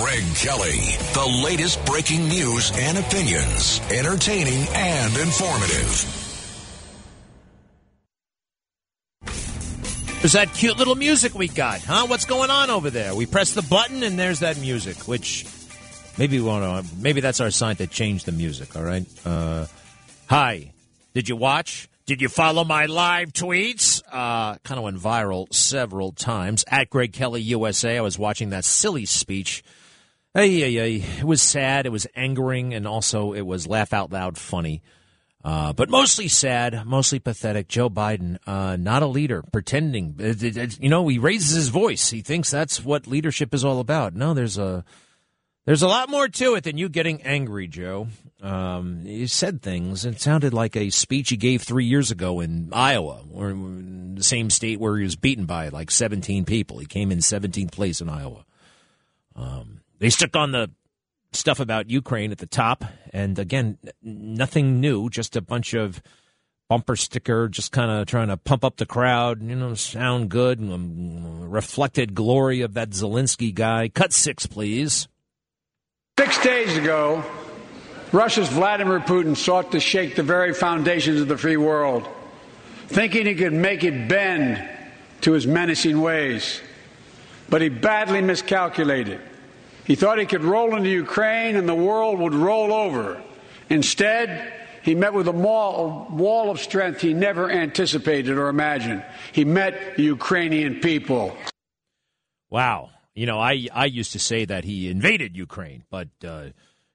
Greg Kelly. The latest breaking news and opinions, entertaining and informative. There's that cute little music we got, huh? What's going on over there? We press the button and there's that music, which maybe we want to. Maybe that's our sign to change the music. All right. Uh, hi. Did you watch? Did you follow my live tweets? Uh, kind of went viral several times. At Greg Kelly USA, I was watching that silly speech. Hey, hey, hey. It was sad. It was angering, and also it was laugh out loud funny. Uh, but mostly sad, mostly pathetic. Joe Biden, uh, not a leader, pretending. It, it, it, you know, he raises his voice. He thinks that's what leadership is all about. No, there's a there's a lot more to it than you getting angry, Joe. Um, he said things. It sounded like a speech he gave three years ago in Iowa, or the same state where he was beaten by like 17 people. He came in 17th place in Iowa. Um, they stuck on the stuff about Ukraine at the top, and again, nothing new, just a bunch of bumper sticker, just kind of trying to pump up the crowd, you know, sound good, um, reflected glory of that Zelensky guy. Cut six, please. Six days ago, Russia's Vladimir Putin sought to shake the very foundations of the free world, thinking he could make it bend to his menacing ways. But he badly miscalculated. He thought he could roll into Ukraine and the world would roll over. Instead, he met with a wall of strength he never anticipated or imagined. He met the Ukrainian people. Wow. You know, I, I used to say that he invaded Ukraine, but uh,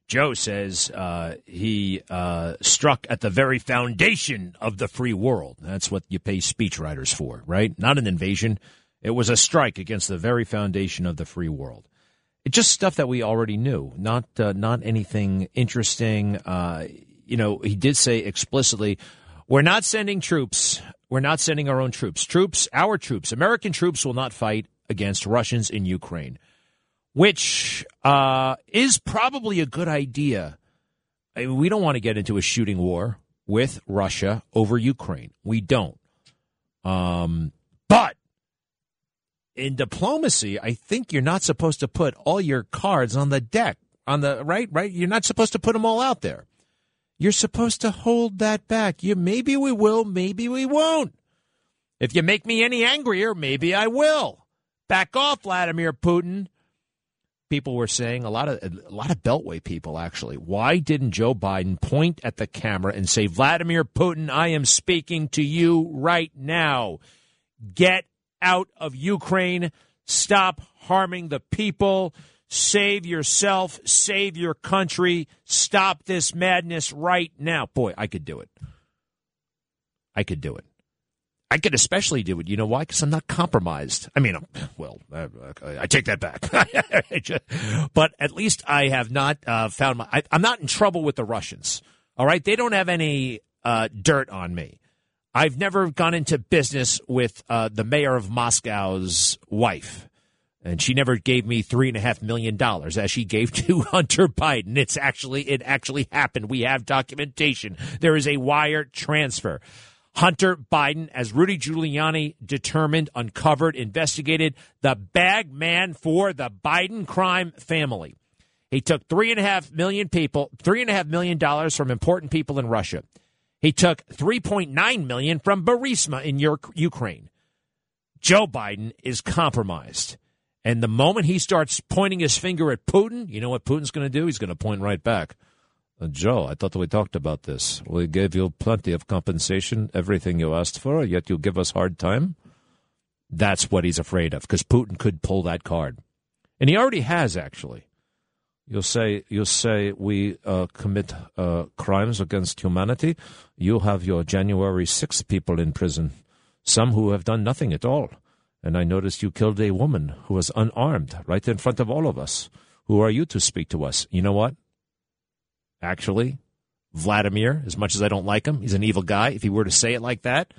Joe says uh, he uh, struck at the very foundation of the free world. That's what you pay speechwriters for, right? Not an invasion. It was a strike against the very foundation of the free world. Just stuff that we already knew, not uh, not anything interesting. Uh, you know, he did say explicitly, "We're not sending troops. We're not sending our own troops. Troops, our troops, American troops will not fight against Russians in Ukraine, which uh, is probably a good idea. I mean, we don't want to get into a shooting war with Russia over Ukraine. We don't. Um, but in diplomacy, I think you're not supposed to put all your cards on the deck. On the right, right. You're not supposed to put them all out there. You're supposed to hold that back. You maybe we will, maybe we won't. If you make me any angrier, maybe I will. Back off, Vladimir Putin. People were saying a lot of a lot of Beltway people actually. Why didn't Joe Biden point at the camera and say, "Vladimir Putin, I am speaking to you right now. Get out of Ukraine. Stop harming the people. Save yourself. Save your country. Stop this madness right now." Boy, I could do it. I could do it. I could especially do it. You know why? Because I'm not compromised. I mean, well, I, I take that back. but at least I have not uh, found my. I, am not in trouble with the Russians. All right, they don't have any uh, dirt on me. I've never gone into business with uh, the mayor of Moscow's wife, and she never gave me three and a half million dollars as she gave to Hunter Biden. It's actually it actually happened. We have documentation. There is a wire transfer. Hunter Biden, as Rudy Giuliani determined, uncovered, investigated, the bag man for the Biden crime family. He took three and a half million people, three and a half million dollars from important people in Russia. He took 3.9 million from Burisma in Ukraine. Joe Biden is compromised. And the moment he starts pointing his finger at Putin, you know what Putin's going to do? He's going to point right back. Uh, Joe, I thought we talked about this. We gave you plenty of compensation, everything you asked for, yet you give us hard time. That's what he's afraid of, because Putin could pull that card, and he already has actually. You'll say you say we uh, commit uh, crimes against humanity. You have your January 6 people in prison, some who have done nothing at all. And I noticed you killed a woman who was unarmed right in front of all of us. Who are you to speak to us? You know what? actually. Vladimir, as much as I don't like him, he's an evil guy. If he were to say it like that,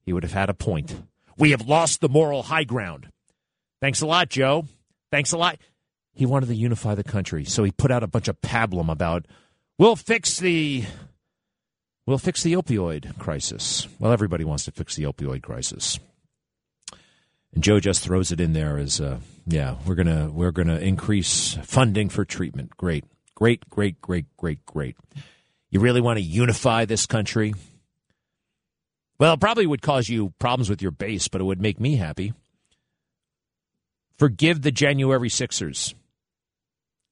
he would have had a point. We have lost the moral high ground. Thanks a lot, Joe. Thanks a lot. He wanted to unify the country, so he put out a bunch of pablum about we'll fix the we'll fix the opioid crisis. Well, everybody wants to fix the opioid crisis. And Joe just throws it in there as, uh, yeah, we're gonna we're gonna increase funding for treatment. Great, great, great, great, great, great. You really want to unify this country? Well, it probably would cause you problems with your base, but it would make me happy. Forgive the January Sixers.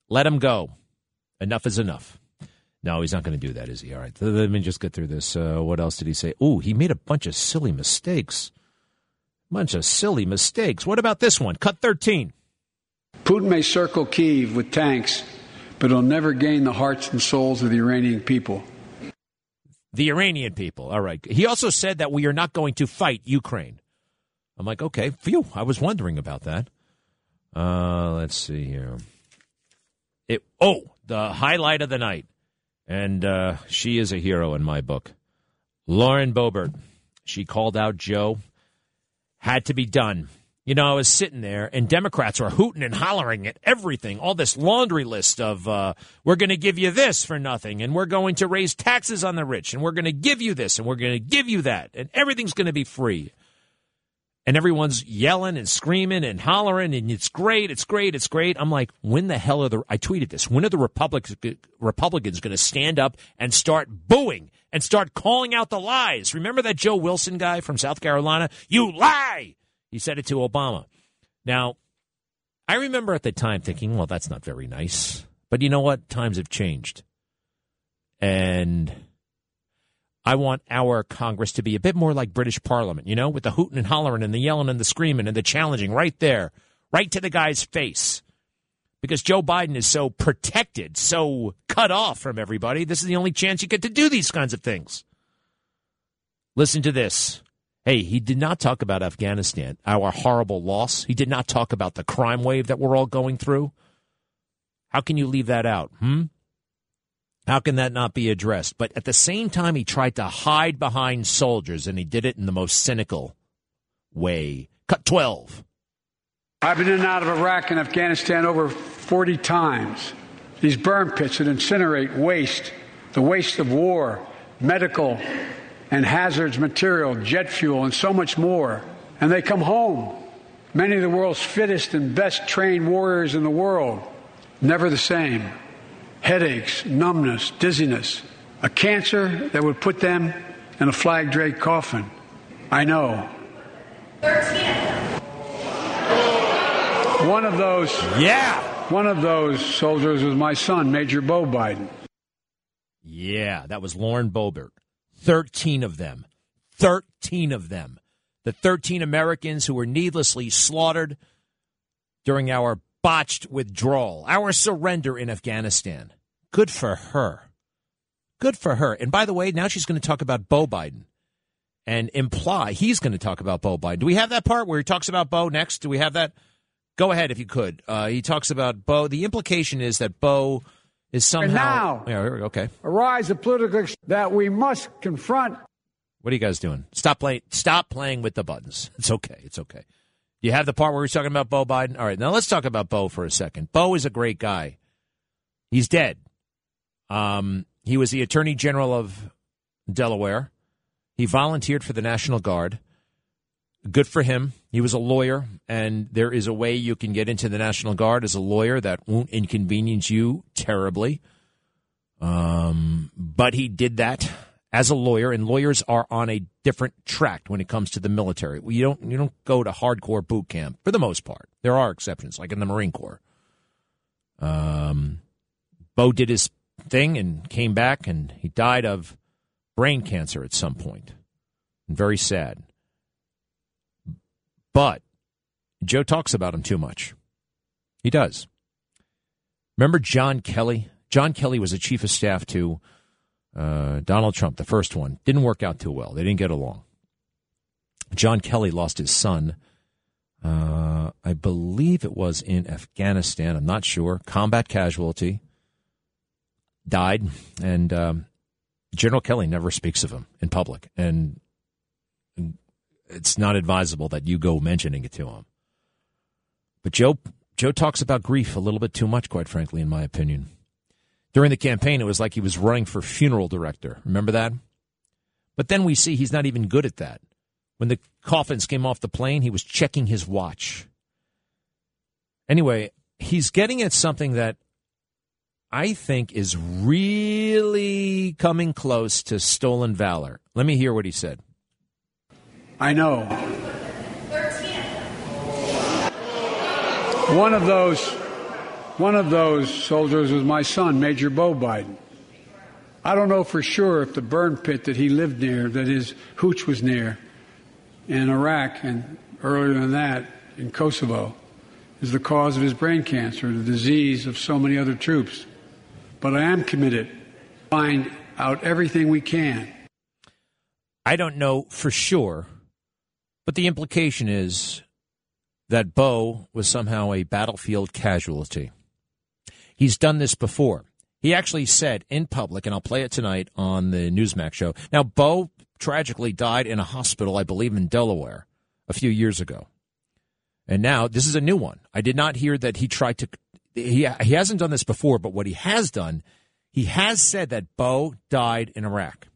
Let him go. Enough is enough. No, he's not going to do that, is he? All right. Let me just get through this. Uh, what else did he say? Oh, he made a bunch of silly mistakes. Bunch of silly mistakes. What about this one? Cut 13. Putin may circle Kiev with tanks, but he'll never gain the hearts and souls of the Iranian people. The Iranian people. All right. He also said that we are not going to fight Ukraine. I'm like, okay, phew. I was wondering about that. Uh, let's see here. It. Oh, the highlight of the night, and uh, she is a hero in my book. Lauren Boebert. She called out Joe. Had to be done. You know, I was sitting there, and Democrats were hooting and hollering at everything. All this laundry list of uh, we're going to give you this for nothing, and we're going to raise taxes on the rich, and we're going to give you this, and we're going to give you that, and everything's going to be free. And everyone's yelling and screaming and hollering, and it's great, it's great, it's great. I'm like, when the hell are the? I tweeted this. When are the Republicans Republicans going to stand up and start booing and start calling out the lies? Remember that Joe Wilson guy from South Carolina? You lie he said it to Obama. Now, I remember at the time thinking, well, that's not very nice. But you know what? Times have changed. And I want our Congress to be a bit more like British Parliament, you know, with the hooting and hollering and the yelling and the screaming and the challenging right there, right to the guy's face. Because Joe Biden is so protected, so cut off from everybody. This is the only chance you get to do these kinds of things. Listen to this. Hey, he did not talk about Afghanistan, our horrible loss. He did not talk about the crime wave that we're all going through. How can you leave that out? Hmm? How can that not be addressed? But at the same time, he tried to hide behind soldiers, and he did it in the most cynical way. Cut 12. I've been in and out of Iraq and Afghanistan over 40 times. These burn pits that incinerate waste, the waste of war, medical, and hazards material, jet fuel, and so much more. And they come home. Many of the world's fittest and best trained warriors in the world, never the same. Headaches, numbness, dizziness, a cancer that would put them in a flag draped coffin. I know. 13. One of those. Yeah. One of those soldiers was my son, Major Bo Biden. Yeah, that was Lauren Boebert. 13 of them. 13 of them. The 13 Americans who were needlessly slaughtered during our botched withdrawal, our surrender in Afghanistan. Good for her. Good for her. And by the way, now she's going to talk about Bo Biden and imply he's going to talk about Bo Biden. Do we have that part where he talks about Bo next? Do we have that? Go ahead if you could. Uh, he talks about Bo. The implication is that Bo is somehow. And now, yeah, here we go. okay. A rise of political that we must confront. What are you guys doing? Stop playing. Stop playing with the buttons. It's okay. It's okay. You have the part where he's talking about Bo Biden. All right, now let's talk about Bo for a second. Bo is a great guy. He's dead. Um, he was the Attorney General of Delaware. He volunteered for the National Guard. Good for him. He was a lawyer, and there is a way you can get into the National Guard as a lawyer that won't inconvenience you terribly. Um, but he did that as a lawyer, and lawyers are on a different track when it comes to the military. You don't you don't go to hardcore boot camp for the most part. There are exceptions, like in the Marine Corps. Um, Bo did his thing and came back, and he died of brain cancer at some point. Very sad. But Joe talks about him too much. He does. Remember John Kelly? John Kelly was a chief of staff to uh, Donald Trump, the first one. Didn't work out too well. They didn't get along. John Kelly lost his son. Uh, I believe it was in Afghanistan. I'm not sure. Combat casualty. Died. And um, General Kelly never speaks of him in public. And it's not advisable that you go mentioning it to him. But Joe Joe talks about grief a little bit too much, quite frankly, in my opinion. During the campaign, it was like he was running for funeral director. Remember that? But then we see he's not even good at that. When the coffins came off the plane, he was checking his watch. Anyway, he's getting at something that I think is really coming close to stolen valor. Let me hear what he said. I know. One of those one of those soldiers was my son, Major Bo Biden. I don't know for sure if the burn pit that he lived near, that his hooch was near, in Iraq and earlier than that in Kosovo, is the cause of his brain cancer, the disease of so many other troops. But I am committed to find out everything we can. I don't know for sure, but the implication is that Bo was somehow a battlefield casualty. He's done this before. He actually said in public, and I'll play it tonight on the Newsmax show. Now, Bo tragically died in a hospital, I believe, in Delaware a few years ago. And now this is a new one. I did not hear that he tried to. He he hasn't done this before, but what he has done, he has said that Bo died in Iraq.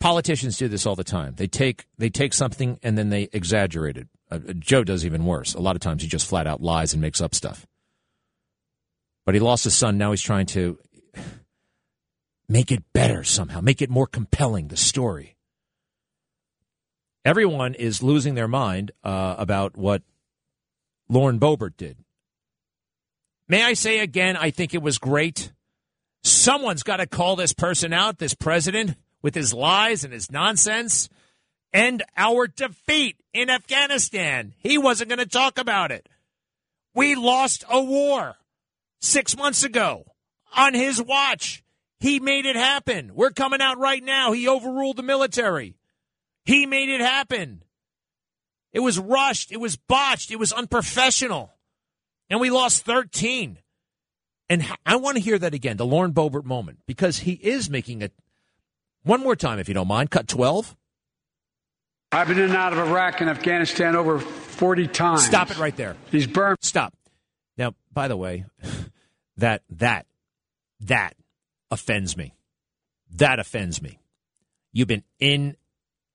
Politicians do this all the time. They take they take something and then they exaggerate it. Uh, Joe does even worse. A lot of times he just flat out lies and makes up stuff. But he lost his son. Now he's trying to make it better somehow, make it more compelling, the story. Everyone is losing their mind uh, about what Lauren Boebert did. May I say again, I think it was great. Someone's got to call this person out, this president, with his lies and his nonsense, and our defeat in Afghanistan. He wasn't going to talk about it. We lost a war six months ago on his watch. He made it happen. We're coming out right now. He overruled the military. He made it happen. It was rushed. It was botched. It was unprofessional. And we lost 13. And I want to hear that again, the Lauren Boebert moment, because he is making it. One more time, if you don't mind. Cut 12. I've been in and out of Iraq and Afghanistan over 40 times. Stop it right there. He's burned. Stop. By the way, that that that offends me. That offends me. You've been in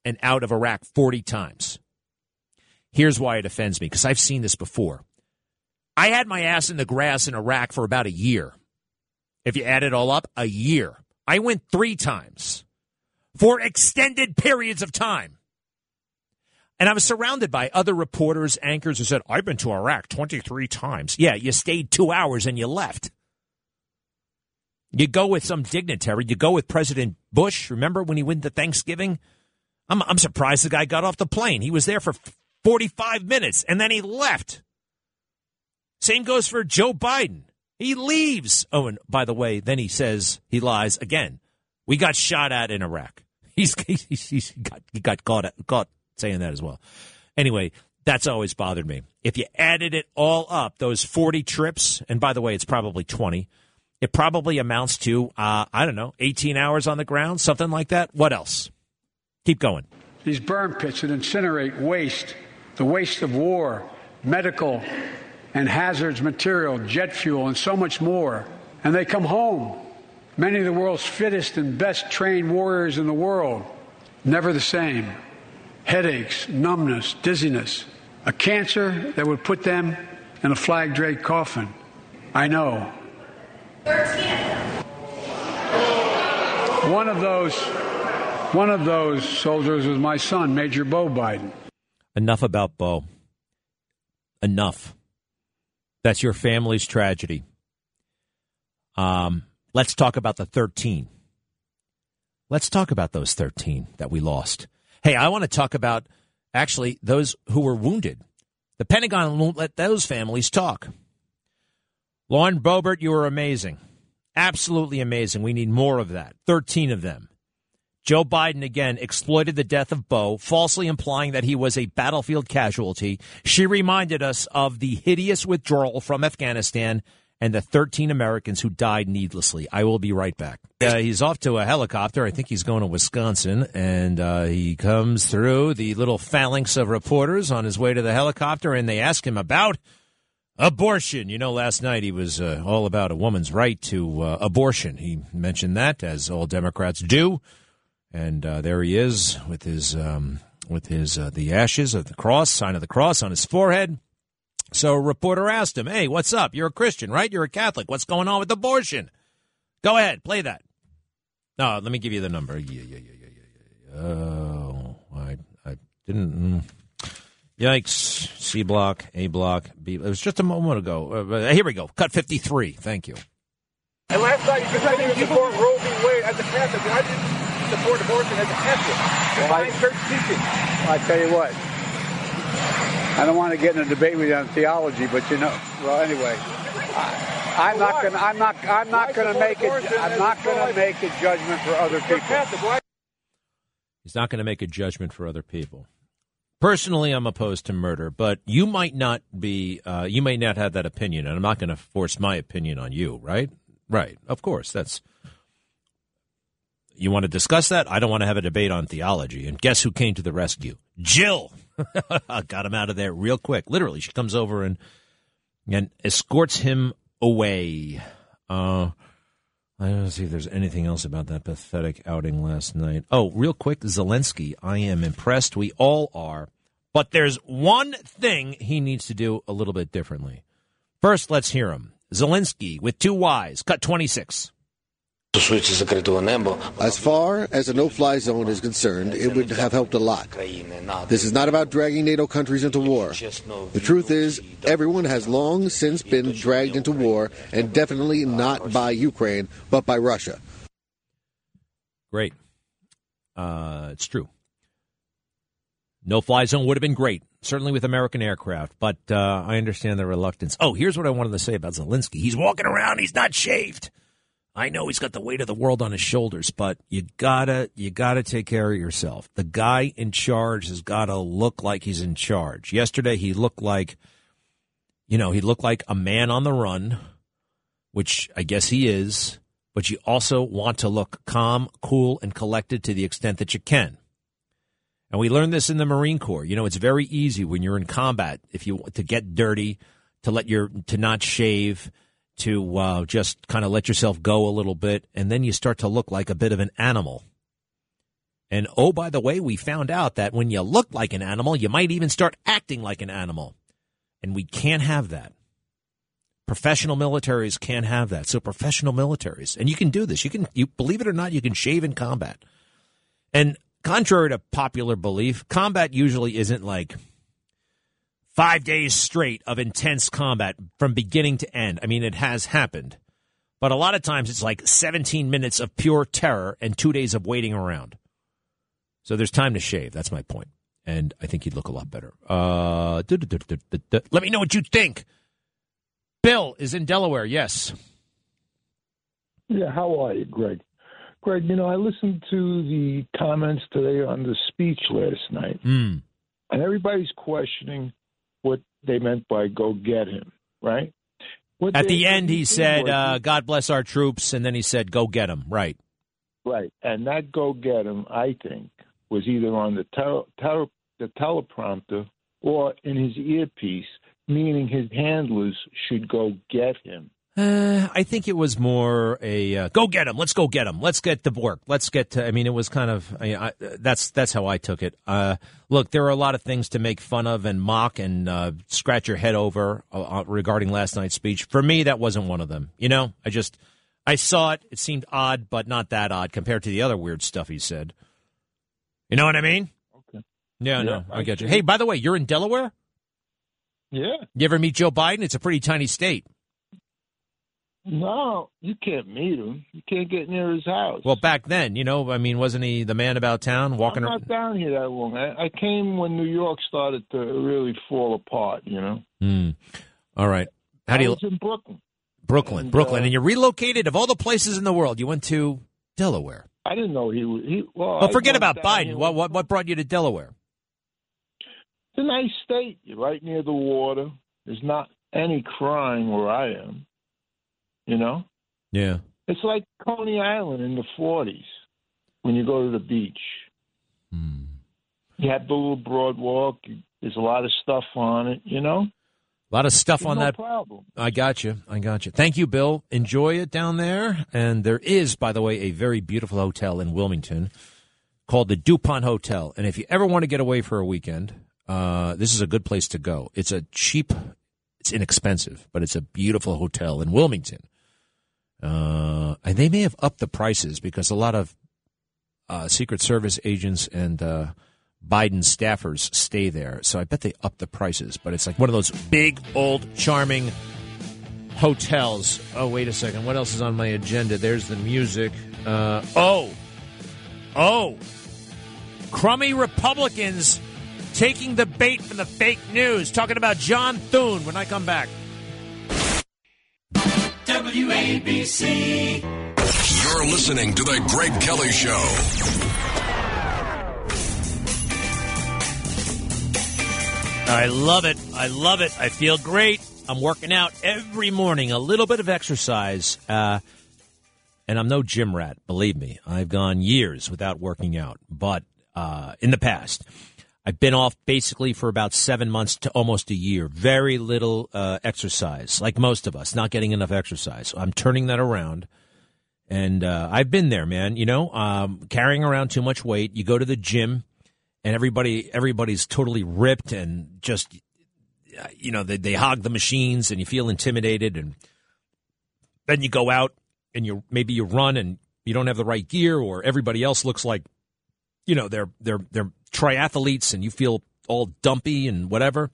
and out of Iraq 40 times. Here's why it offends me because I've seen this before. I had my ass in the grass in Iraq for about a year. If you add it all up, a year. I went three times for extended periods of time. And I was surrounded by other reporters, anchors who said, I've been to Iraq 23 times. Yeah, you stayed two hours and you left. You go with some dignitary. You go with President Bush. Remember when he went to Thanksgiving? I'm, I'm surprised the guy got off the plane. He was there for 45 minutes and then he left. Same goes for Joe Biden. He leaves. Oh, and by the way, then he says he lies again. We got shot at in Iraq. He's, he's, he's got, he got caught, caught saying that as well. Anyway, that's always bothered me. If you added it all up, those 40 trips, and by the way, it's probably 20, it probably amounts to, uh, I don't know, 18 hours on the ground, something like that. What else? Keep going. These burn pits that incinerate waste, the waste of war, medical and hazards material, jet fuel, and so much more. And they come home. Many of the world's fittest and best trained warriors in the world, never the same headaches, numbness, dizziness, a cancer that would put them in a flag draped coffin. I know. One of those one of those soldiers was my son, Major Bo Biden. Enough about Bo. Enough. That's your family's tragedy. Um, let's talk about the 13. Let's talk about those 13 that we lost. Hey, I want to talk about actually those who were wounded. The Pentagon won't let those families talk. Lauren Boebert, you are amazing. Absolutely amazing. We need more of that. 13 of them. Joe Biden again exploited the death of Bo, falsely implying that he was a battlefield casualty. She reminded us of the hideous withdrawal from Afghanistan and the 13 Americans who died needlessly. I will be right back. Uh, he's off to a helicopter. I think he's going to Wisconsin, and uh, he comes through the little phalanx of reporters on his way to the helicopter, and they ask him about abortion. You know, last night he was uh, all about a woman's right to uh, abortion. He mentioned that, as all Democrats do. And uh, there he is with his um, with his uh, the ashes of the cross, sign of the cross on his forehead. So a reporter asked him, "Hey, what's up? You're a Christian, right? You're a Catholic. What's going on with abortion?" Go ahead, play that. No, let me give you the number. Yeah, yeah, yeah, yeah, yeah. yeah. Oh, I, I didn't. Mm. Yikes! C block, A block, B. It was just a moment ago. Uh, here we go. Cut fifty-three. Thank you. And last night you said you support Roe v. Wade as a Catholic. I didn't support abortion as a Catholic. Well, I, church teaching. I tell you what. I don't want to get in a debate with you on theology, but you know. Well, anyway. I, I'm not going. I'm not. I'm not going to make it. I'm not going to make a judgment for other people. He's not going to make a judgment for other people. Personally, I'm opposed to murder, but you might not be. Uh, you may not have that opinion, and I'm not going to force my opinion on you. Right? Right. Of course. That's. You want to discuss that? I don't want to have a debate on theology. And guess who came to the rescue? Jill. Got him out of there real quick. Literally, she comes over and and escorts him away. Uh, I don't see if there's anything else about that pathetic outing last night. Oh, real quick, Zelensky. I am impressed. We all are. But there's one thing he needs to do a little bit differently. First, let's hear him. Zelensky with two Y's, cut 26. As far as a no fly zone is concerned, it would have helped a lot. This is not about dragging NATO countries into war. The truth is, everyone has long since been dragged into war, and definitely not by Ukraine, but by Russia. Great. Uh, it's true. No fly zone would have been great, certainly with American aircraft, but uh, I understand the reluctance. Oh, here's what I wanted to say about Zelensky. He's walking around, he's not shaved. I know he's got the weight of the world on his shoulders, but you gotta you gotta take care of yourself. The guy in charge has gotta look like he's in charge. Yesterday he looked like you know, he looked like a man on the run, which I guess he is, but you also want to look calm, cool, and collected to the extent that you can. And we learned this in the Marine Corps. You know, it's very easy when you're in combat if you to get dirty, to let your to not shave, to uh, just kind of let yourself go a little bit, and then you start to look like a bit of an animal. And oh, by the way, we found out that when you look like an animal, you might even start acting like an animal. And we can't have that. Professional militaries can't have that. So professional militaries, and you can do this. You can, you believe it or not, you can shave in combat. And contrary to popular belief, combat usually isn't like five days straight of intense combat from beginning to end. I mean, it has happened. But a lot of times it's like 17 minutes of pure terror and two days of waiting around. So there's time to shave. That's my point. And I think he'd look a lot better. Uh, let me know what you think. Bill is in Delaware. Yes. Yeah. How are you, Greg? Greg, you know, I listened to the comments today on the speech last night, mm. and everybody's questioning they meant by "go get him," right? What At the end, he said, uh, "God bless our troops," and then he said, "Go get him." Right. Right, and that "go get him," I think, was either on the tel- tel- the teleprompter or in his earpiece, meaning his handlers should go get him. Uh, I think it was more a uh, go get him. Let's go get him. Let's get to work. Let's get to. I mean, it was kind of. I, I, that's that's how I took it. Uh, look, there are a lot of things to make fun of and mock and uh, scratch your head over uh, uh, regarding last night's speech. For me, that wasn't one of them. You know, I just I saw it. It seemed odd, but not that odd compared to the other weird stuff he said. You know what I mean? Okay. Yeah, yeah no, I, I get you. Hey, by the way, you're in Delaware. Yeah. You ever meet Joe Biden? It's a pretty tiny state. No, you can't meet him. You can't get near his house. Well, back then, you know, I mean, wasn't he the man about town walking? I'm not down here that long. I, I came when New York started to really fall apart. You know. Mm. All right. How I do you? Was in Brooklyn. Brooklyn, And, Brooklyn, uh, and you relocated of all the places in the world. You went to Delaware. I didn't know he was. He, well, Well, forget about Biden. What, what what brought you to Delaware? It's a nice state. You're right near the water. There's not any crime where I am. You know, Yeah. it's like Coney Island in the '40s when you go to the beach. Hmm. You have the little broadwalk. There's a lot of stuff on it. You know, A lot of stuff There's on no that. problem. I got you. I got you. Thank you, Bill. Enjoy it down there. And there is, by the way, a very beautiful hotel in Wilmington. called the DuPont Hotel. And if you ever want to get away for a weekend, uh, this is a good place to go. It's a cheap, it's inexpensive, but it's a beautiful hotel in Wilmington. Uh, and they may have upped the prices because a lot of uh, Secret Service agents and uh, Biden staffers stay there. So I bet they upped the prices. But it's like one of those big, old, charming hotels. Oh, wait a second. What else is on my agenda? There's the music. Uh, oh, oh, crummy Republicans taking the bait from the fake news. Talking about John Thune when I come back. WABC. You're listening to The Greg Kelly Show. I love it. I love it. I feel great. I'm working out every morning, a little bit of exercise. Uh, and I'm no gym rat, believe me. I've gone years without working out. But uh, in the past, I've been off basically for about seven months to almost a year. Very little uh, exercise, like most of us, not getting enough exercise. So I'm turning that around. And uh, I've been there, man. You know, um, carrying around too much weight. You go to the gym, and everybody everybody's totally ripped and just, you know, they, they hog the machines, and you feel intimidated. And then you go out, and you maybe you run, and you don't have the right gear, or everybody else looks like, you know, they're they're they're triathletes, and you feel all dumpy and whatever.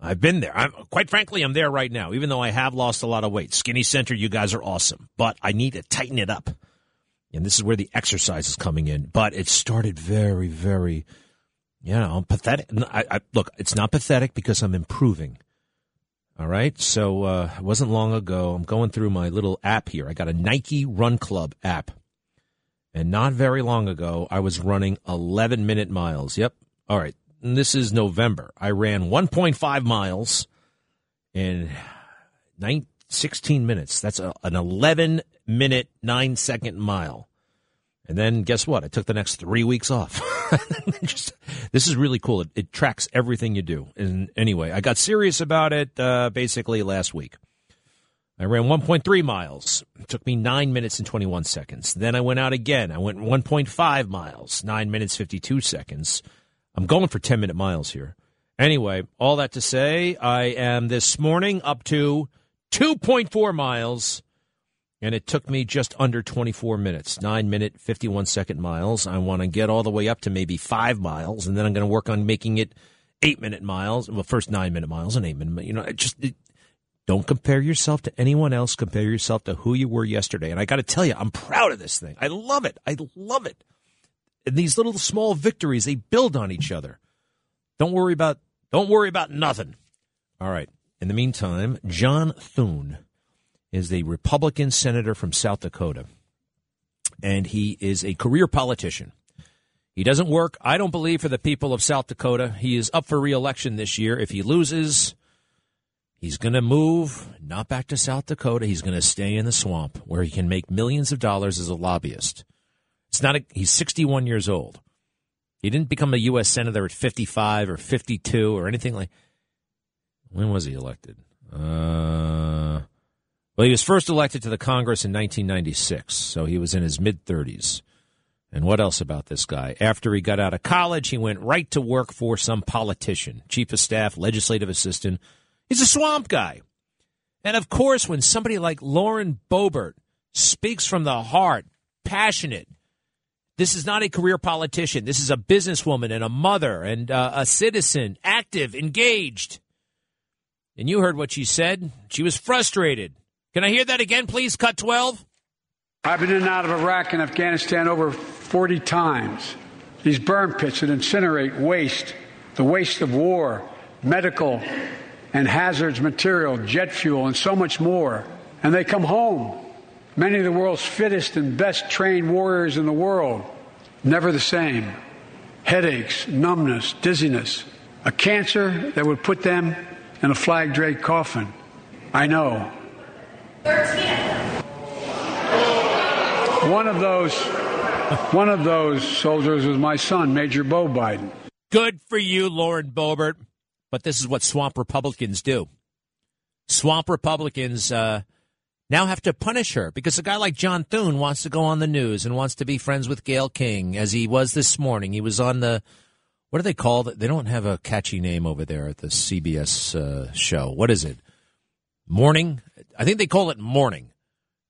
I've been there. I'm, quite frankly, I'm there right now, even though I have lost a lot of weight. Skinny Center, you guys are awesome, but I need to tighten it up. And this is where the exercise is coming in. But it started very, very, you know, pathetic. I, I, look, it's not pathetic because I'm improving. All right. So uh, it wasn't long ago. I'm going through my little app here. I got a Nike Run Club app. And not very long ago, I was running 11 minute miles. Yep. All right and this is November. I ran 1.5 miles in 9, 16 minutes. That's a, an 11 minute, 9 second mile. And then guess what? I took the next three weeks off. Just, this is really cool. It, it, tracks everything you do. And anyway, I got serious about it uh, basically last week. I ran 1.3 miles. It took me 9 minutes and 21 seconds. Then I went out again. I went 1.5 miles, 9 minutes 52 seconds. I'm going for 10 minute miles here. Anyway, all that to say, I am this morning up to 2.4 miles, and it took me just under 24 minutes, 9 minute, 51 second miles. I want to get all the way up to maybe 5 miles, and then I'm going to work on making it 8 minute miles. Well, first 9 minute miles and 8 minute, you know, it just. It, don't compare yourself to anyone else. Compare yourself to who you were yesterday. And I got to tell you, I'm proud of this thing. I love it. I love it. And these little small victories, they build on each other. Don't worry about don't worry about nothing. All right. In the meantime, John Thune is a Republican senator from South Dakota, and he is a career politician. He doesn't work, I don't believe, for the people of South Dakota. He is up for reelection this year. If he loses, he's going to move not back to South Dakota. He's going to stay in the swamp where he can make millions of dollars as a lobbyist. It's not a, he's 61 years old. He didn't become a U.S. senator at 55 or 52 or anything like. When was he elected? Uh, well, he was first elected to the Congress in 1996, so he was in his mid 30s. And what else about this guy? After he got out of college, he went right to work for some politician, chief of staff, legislative assistant. He's a swamp guy. And of course, when somebody like Lauren Boebert speaks from the heart, passionate, this is not a career politician. This is a businesswoman and a mother and uh, a citizen, active, engaged. And you heard what she said. She was frustrated. Can I hear that again, please? Cut 12. I've been in and out of Iraq and Afghanistan over 40 times. These burn pits that incinerate waste, the waste of war, medical and hazards material, jet fuel, and so much more. And they come home Many of the world's fittest and best trained warriors in the world, never the same. Headaches, numbness, dizziness, a cancer that would put them in a flag draped coffin. I know. 13. One of those one of those soldiers was my son, Major Bo Biden. Good for you, Lauren Boebert. But this is what swamp Republicans do. Swamp Republicans uh, now have to punish her because a guy like John Thune wants to go on the news and wants to be friends with Gayle King, as he was this morning. He was on the what do they call it? They don't have a catchy name over there at the CBS uh, show. What is it? Morning? I think they call it Morning.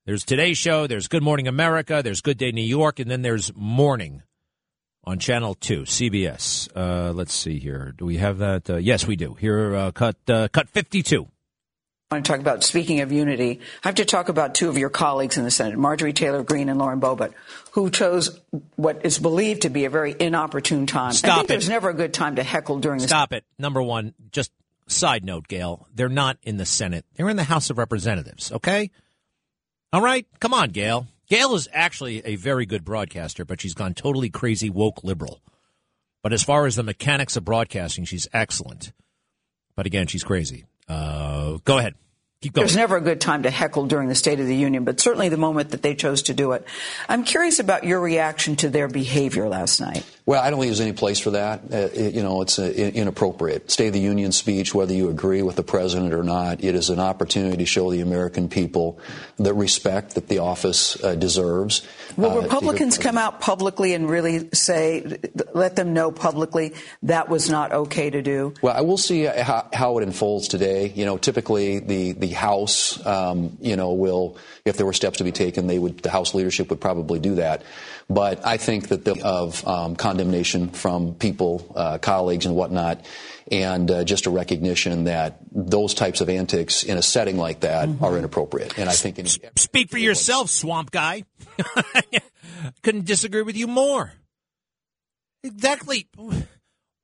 There's Today's Show, there's Good Morning America, there's Good Day New York, and then there's Morning on Channel 2, CBS. Uh, let's see here. Do we have that? Uh, yes, we do. Here, uh, cut, uh, cut 52. I want to talk about, speaking of unity, I have to talk about two of your colleagues in the Senate, Marjorie Taylor Greene and Lauren Boebert, who chose what is believed to be a very inopportune time. Stop I think it. there's never a good time to heckle during this. Stop it. Number one, just side note, Gayle, they're not in the Senate. They're in the House of Representatives, okay? All right? Come on, Gayle. Gayle is actually a very good broadcaster, but she's gone totally crazy woke liberal. But as far as the mechanics of broadcasting, she's excellent. But again, she's crazy. Uh, go ahead. Keep going. There's never a good time to heckle during the State of the Union, but certainly the moment that they chose to do it. I'm curious about your reaction to their behavior last night. Well, I don't think there's any place for that. Uh, it, you know, it's uh, inappropriate. State of the Union speech, whether you agree with the president or not, it is an opportunity to show the American people the respect that the office uh, deserves. Will Uh, Republicans come out publicly and really say, let them know publicly that was not okay to do? Well, I will see how, how it unfolds today. You know, typically the the House, um, you know, will if there were steps to be taken, they would the House leadership would probably do that. But I think that the of um, condemnation from people, uh, colleagues, and whatnot, and uh, just a recognition that those types of antics in a setting like that are inappropriate. And I think in, Speak for yourself, swamp guy. Couldn't disagree with you more. Exactly.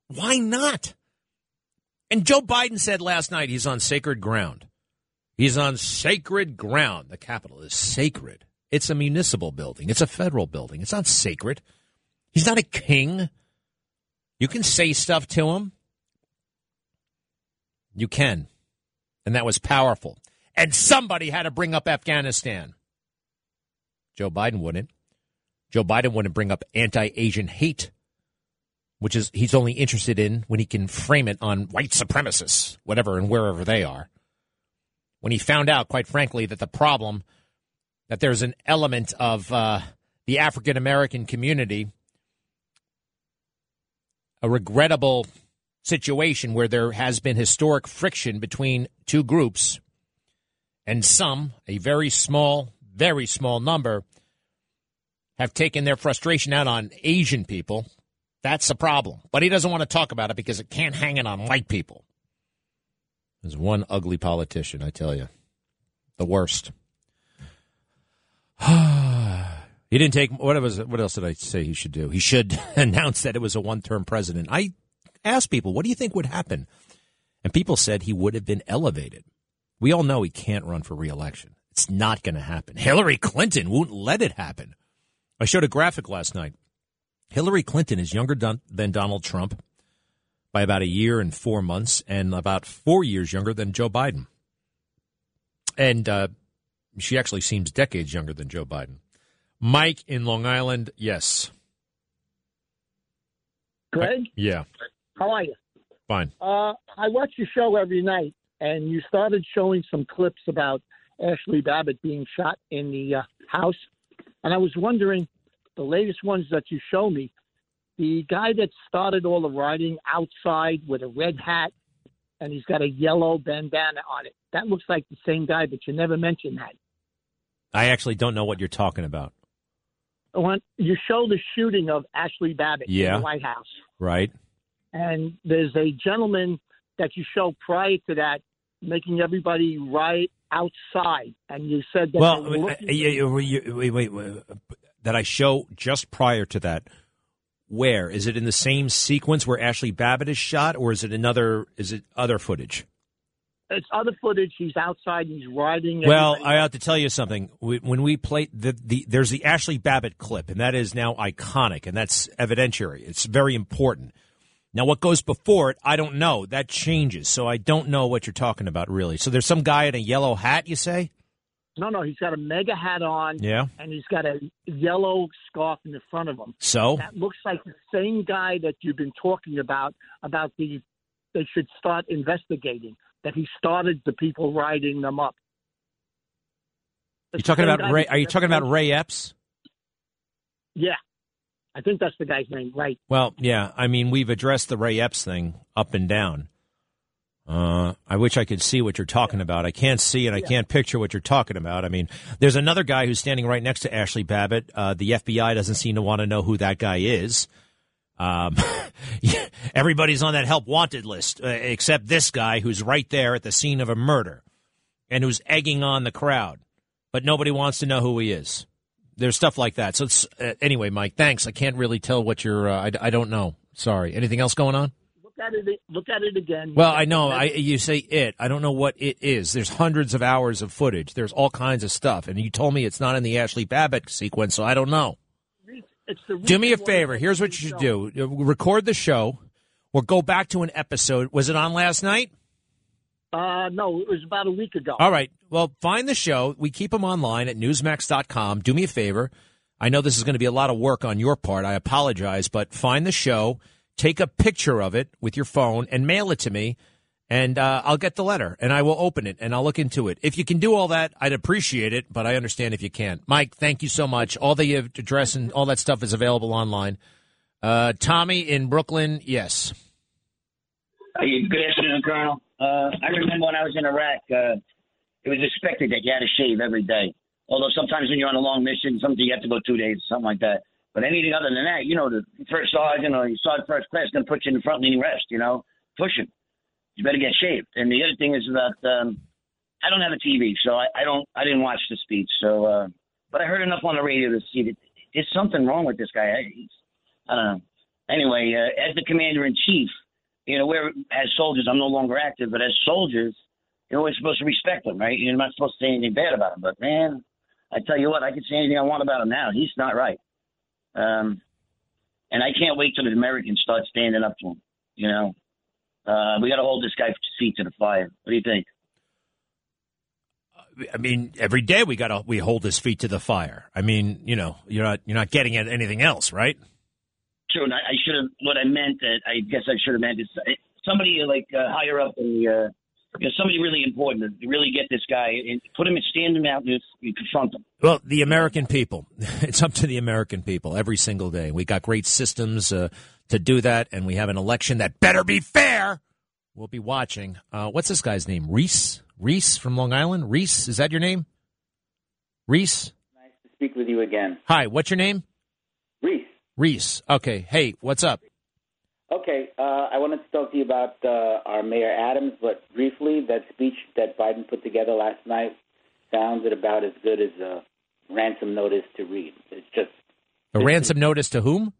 Why not? And Joe Biden said last night he's on sacred ground. He's on sacred ground. The Capitol is sacred. It's a municipal building. It's a federal building. It's not sacred. He's not a king. You can say stuff to him. You can. And that was powerful. And somebody had to bring up Afghanistan. Joe Biden wouldn't. Joe Biden wouldn't bring up anti Asian hate, which is he's only interested in when he can frame it on white supremacists, whatever and wherever they are. When he found out, quite frankly, that the problem that there's an element of uh, the African American community, a regrettable situation where there has been historic friction between two groups, and some, a very small, very small number, have taken their frustration out on Asian people. That's a problem. But he doesn't want to talk about it because it can't hang it on white people. There's one ugly politician, I tell you. The worst. he didn't take what was what else did I say he should do? He should announce that it was a one-term president. I asked people, "What do you think would happen?" And people said he would have been elevated. We all know he can't run for reelection. It's not going to happen. Hillary Clinton won't let it happen. I showed a graphic last night. Hillary Clinton is younger than Donald Trump by about a year and four months, and about four years younger than Joe Biden. And uh, she actually seems decades younger than Joe Biden. Mike in Long Island, yes. Greg, Yeah, how are you? fine. Uh, I watch your show every night, and you started showing some clips about Ashli Babbitt being shot in the uh, house. And I was wondering, the latest ones that you show me, the guy that started all the writing outside with a red hat, and he's got a yellow bandana on it. That looks like the same guy, but you never mentioned that. I actually don't know what you're talking about. When you show the shooting of Ashli Babbitt in Yeah. the White House, Right? and there's a gentleman that you show prior to that making everybody right outside, and you said that Well, looking- uh, uh, yeah, yeah, wait, wait, wait, wait, that I show just prior to that. Where is it in the same sequence where Ashli Babbitt is shot, or is it another? Is it other footage? it's other footage. He's outside. He's riding. Well. I have to tell you something. When we play the, the there's the Ashli Babbitt clip, and that is now iconic, and that's evidentiary. It's very important. Now, what goes before it, I don't know. That changes, so I don't know what you're talking about, really. So there's some guy in a yellow hat, you say? No, no, he's got a MAGA hat on. Yeah. and he's got a yellow scarf in the front of him. So That looks like the same guy that you've been talking about. About the they should start investigating. That he started the people riding them up. You talking about Ray? Are you talking about Ray Epps? Yeah, I think that's the guy's name, right? Well, yeah. I mean, we've addressed the Ray Epps thing up and down. Uh, I wish I could see what you're talking about. I can't see and I can't picture what you're talking about. I mean, there's another guy who's standing right next to Ashli Babbitt. Uh, the FBI doesn't seem to want to know who that guy is. Um, everybody's on that help wanted list uh, except this guy who's right there at the scene of a murder and who's egging on the crowd, but nobody wants to know who he is. There's stuff like that. So uh, anyway, Mike, thanks. I can't really tell what you're. Uh, I, I don't know. Sorry. Anything else going on? Look at it. Look at it again. Well, I know. I you say it. I don't know what it is. There's hundreds of hours of footage. There's all kinds of stuff, and you told me it's not in the Ashli Babbitt sequence, so I don't know. Do me a favor. Here's what you should do: record the show, or go back to an episode. Was it on last night? Uh, no, it was about a week ago. All right. Well, find the show. We keep them online at newsmax.com. Do me a favor. I know this is going to be a lot of work on your part. I apologize, but find the show, take a picture of it with your phone, and mail it to me. And uh, I'll get the letter and I will open it and I'll look into it. If you can do all that, I'd appreciate it, but I understand if you can't. Mike, thank you so much. All the address and all that stuff is available online. Uh, Tommy in Brooklyn, yes. Good afternoon, Colonel. Uh, I remember when I was in Iraq, uh, it was expected that you had to shave every day. Although sometimes when you're on a long mission, sometimes you have to go two days, something like that. But anything other than that, you know, the first sergeant or you sergeant first class going to put you in the front leaning rest, you know, pushing. You better get shaved. And the other thing is that um, I don't have a TV, so I, I don't, I didn't watch the speech. So, uh, but I heard enough on the radio to see that there's something wrong with this guy. I, he's, I don't know. Anyway, uh, as the commander in chief, you know, we're as soldiers, I'm no longer active, but as soldiers, you're always supposed to respect them, right? You're not supposed to say anything bad about him. But man, I tell you what, I can say anything I want about him now. He's not right. Um, and I can't wait till the Americans start standing up to him. You know, uh, we got to hold this guy's feet to the fire. What do you think? I mean, every day we got to we hold his feet to the fire. I mean, you know, you're not you're not getting at anything else, right? True. And I, I should have. What I meant, that I guess I should have meant is uh, somebody like uh, higher up in the. You know, somebody really important to really get this guy and put him and stand him out and confront him. Well, the American people. It's up to the American people every single day. We got great systems uh, to do that, and we have an election that better be fair. We'll be watching. Uh, what's this guy's name? Reese? Reese from Long Island? Reese? Is that your name? Reese? Nice to speak with you again. Hi, what's your name? Reese. Reese. Okay. Hey, what's up? Okay, uh, I wanted to talk to you about uh, our Mayor Adams, but briefly, that speech that Biden put together last night sounded about as good as a ransom notice to read. It's just a ransom notice to whom?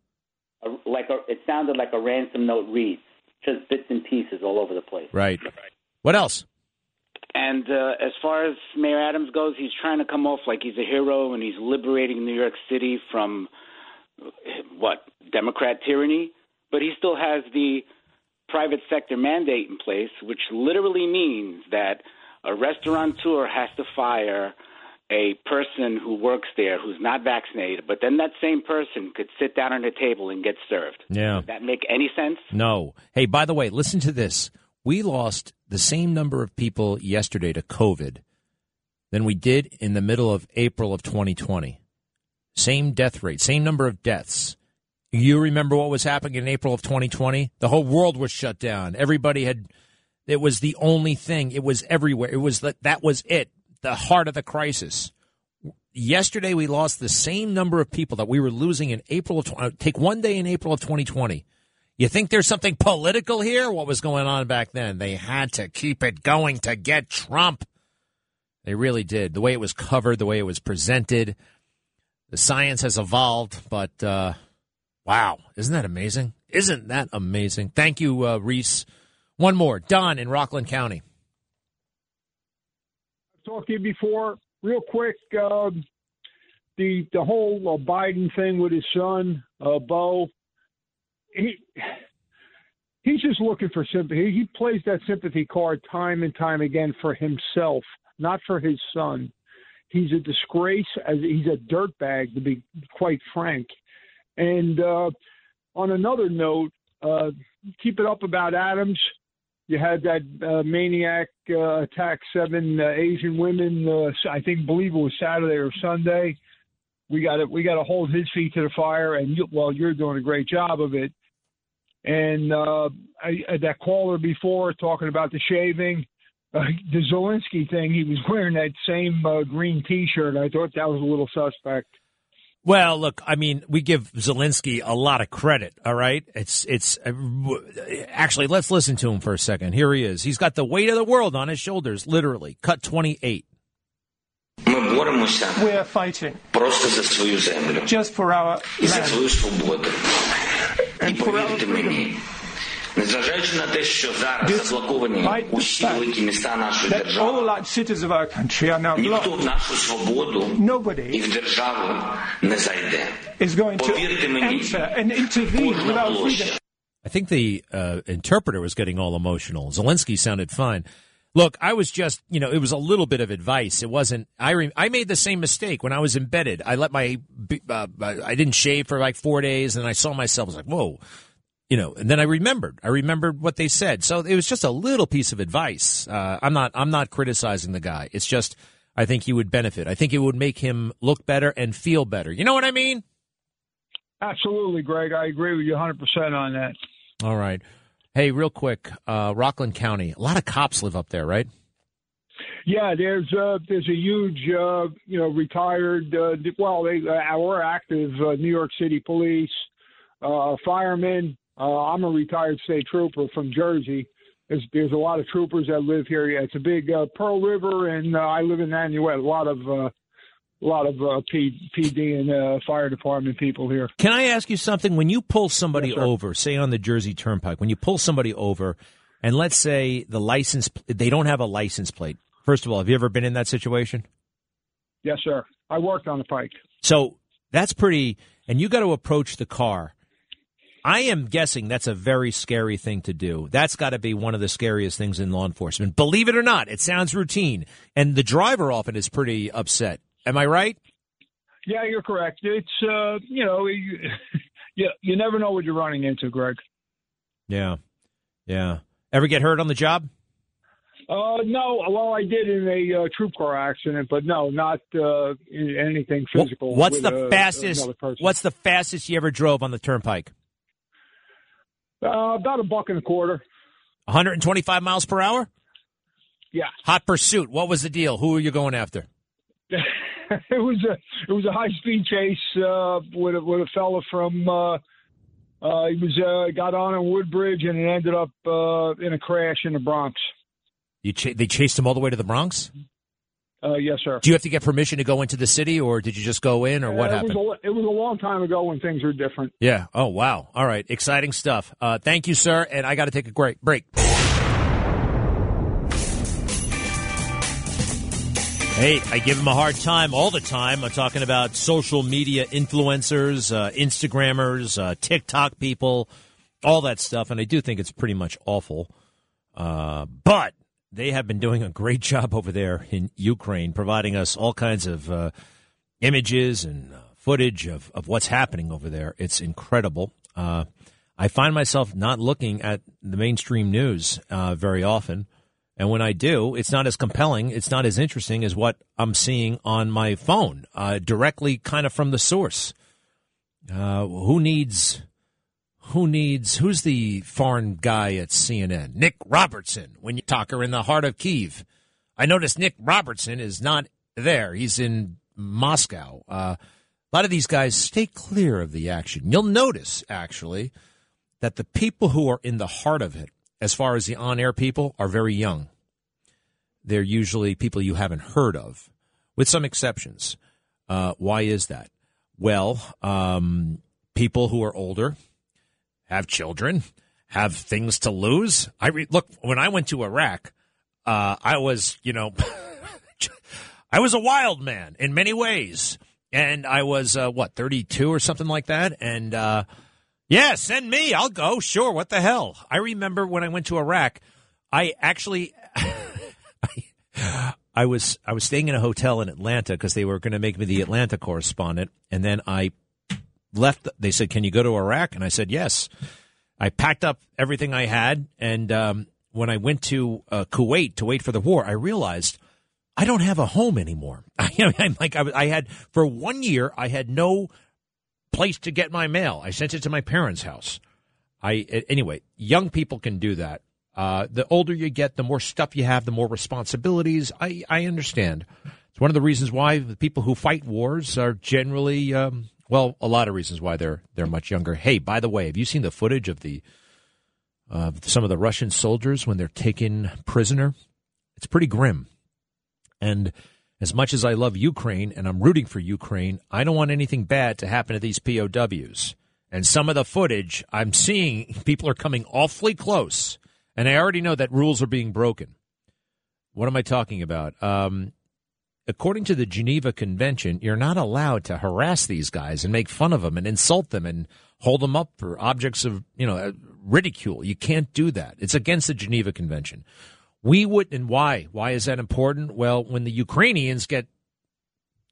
A, like a, it sounded like a ransom note reads, just bits and pieces all over the place. Right. What else? And uh, as far as Mayor Adams goes, he's trying to come off like he's a hero and he's liberating New York City from what Democrat tyranny but he still has the private sector mandate in place, which literally means that a restaurateur has to fire a person who works there who's not vaccinated, but then that same person could sit down at a table and get served. Yeah. Does that make any sense? No. Hey, by the way, listen to this. We lost the same number of people yesterday to COVID than we did in the middle of April of 2020. Same death rate, same number of deaths. You remember what was happening in April of 2020? The whole world was shut down. Everybody had, it was the only thing. It was everywhere. It was that, that was it, the heart of the crisis. Yesterday, we lost the same number of people that we were losing in April of, uh, take one day in April of 2020. You think there's something political here? What was going on back then? They had to keep it going to get Trump. They really did. The way it was covered, the way it was presented. The science has evolved, but, uh, Wow. Isn't that amazing? Isn't that amazing? Thank you, uh, Reese. One more. Don in Rockland County. I've talked to you before. Real quick, uh, the the whole uh, Biden thing with his son, uh, Beau. He he's just looking for sympathy. He plays that sympathy card time and time again for himself, not for his son. He's a disgrace. As he's a dirtbag, to be quite frank. And uh, on another note, uh, keep it up about Adams. You had that uh, maniac uh, attack seven uh, Asian women. Uh, I think believe it was Saturday or Sunday. We got to we got to hold his feet to the fire, and you, well, you're doing a great job of it. And uh, I, that caller before talking about the shaving, uh, the Zelensky thing, he was wearing that same uh, green T-shirt. I thought that was a little suspect. Well, look, I mean, we give Zelensky a lot of credit. All right, it's it's uh, actually let's listen to him for a second. Here he is. He's got the weight of the world on his shoulders, literally. Cut twenty eight. We are fighting just for our land and for our freedom. Незважаючи на те, що зараз заблоковані усі великі міста нашої держави, ніхто в нашу свободу і в державу не зайде. Повірте мені, кожна площа. I think the uh, interpreter was getting all emotional. Zelensky sounded fine. Look, I was just, you know, it was a little bit of advice. It wasn't. I re, I made the same mistake when I was embedded. I let my, uh, I didn't shave for like four days, and I saw myself. I was like, whoa, you know. And then I remembered. I remembered what they said. So it was just a little piece of advice. Uh, I'm not. I'm not criticizing the guy. It's just I think he would benefit. I think it would make him look better and feel better. You know what I mean? Absolutely, Greg. I agree with you 100 percent on that. All right. Hey, real quick, uh, Rockland County. A lot of cops live up there, right? Yeah, there's uh, there's a huge, uh, you know, retired, uh, well, they uh, or active uh, New York City police, uh, firemen. Uh, I'm a retired state trooper from Jersey. There's there's a lot of troopers that live here. Yeah, it's a big uh, Pearl River, and uh, I live in Nanuet. A lot of uh, a lot of uh, P, PD and uh, fire department people here. Can I ask you something? When you pull somebody yes, over, say on the Jersey Turnpike, when you pull somebody over, and let's say the license they don't have a license plate. First of all, have you ever been in that situation? Yes, sir. I worked on the pike. So that's pretty. And you got to approach the car. I am guessing that's a very scary thing to do. That's got to be one of the scariest things in law enforcement. Believe it or not, it sounds routine. And the driver often is pretty upset. Am I right? Yeah, you're correct. It's uh, you know, you, you you never know what you're running into, Greg. Yeah, yeah. Ever get hurt on the job? Uh, no. Well, I did in a uh, troop car accident, but no, not uh, anything physical. What's the fastest? What's the fastest you ever drove on the turnpike? Uh, about a buck and a quarter. 125 miles per hour. Yeah. Hot pursuit. What was the deal? Who are you going after? it was a it was a high speed chase uh, with a, with a fella from uh, uh, he was uh, got on in Woodbridge and it ended up uh, in a crash in the Bronx. You ch- they chased him all the way to the Bronx. Uh, yes, sir. Do you have to get permission to go into the city, or did you just go in, or what it happened? Was a, it was a long time ago when things were different. Yeah. Oh, wow. All right. Exciting stuff. Uh, thank you, sir. And I got to take a great break. Hey, I give him a hard time all the time. I'm talking about social media influencers, uh, Instagrammers, uh, TikTok people, all that stuff. And I do think it's pretty much awful. Uh, but they have been doing a great job over there in Ukraine, providing us all kinds of uh, images and uh, footage of, of what's happening over there. It's incredible. Uh, I find myself not looking at the mainstream news very often. And when I do, it's not as compelling, it's not as interesting as what I'm seeing on my phone, uh, directly kind of from the source. Uh, who needs, who needs, who's the foreign guy at CNN? Nic Robertson, when you talk her in the heart of Kiev. I noticed Nic Robertson is not there. He's in Moscow. Uh, a lot of these guys stay clear of the action. You'll notice, actually, that the people who are in the heart of it as far as the on air people, are very young. They're usually people you haven't heard of, with some exceptions. Uh, why is that? Well, um, people who are older have children, have things to lose. I re- look when I went to Iraq, uh, I was, you know, I was a wild man in many ways, and I was uh, what thirty two or something like that, and uh, yeah, send me. I'll go. Sure. What the hell? I remember when I went to Iraq, I actually, I, was I was staying in a hotel in Atlanta because they were going to make me the Atlanta correspondent, and then I left. They said, "Can you go to Iraq?" And I said, "Yes." I packed up everything I had and um, when I went to uh, Kuwait to wait for the war, I realized I don't have a home anymore. I, am like I, I had for one year, I had no place to get my mail. I sent it to my parents' house. I anyway, young people can do that. Uh, the older you get, the more stuff you have, the more responsibilities. I, I understand. It's one of the reasons why people who fight wars are generally, um, well, a lot of reasons why they're they're much younger. Hey, by the way, have you seen the footage of the of some of the Russian soldiers when they're taken prisoner? It's pretty grim. And as much as I love Ukraine and I'm rooting for Ukraine, I don't want anything bad to happen to these POWs. And some of the footage I'm seeing, people are coming awfully close and I already know that rules are being broken. What am I talking about? Um, according to the Geneva Convention, you're not allowed to harass these guys and make fun of them and insult them and hold them up for objects of, you know, uh, ridicule. You can't do that. It's against the Geneva Convention. We would, and why? Why is that important? Well, when the Ukrainians get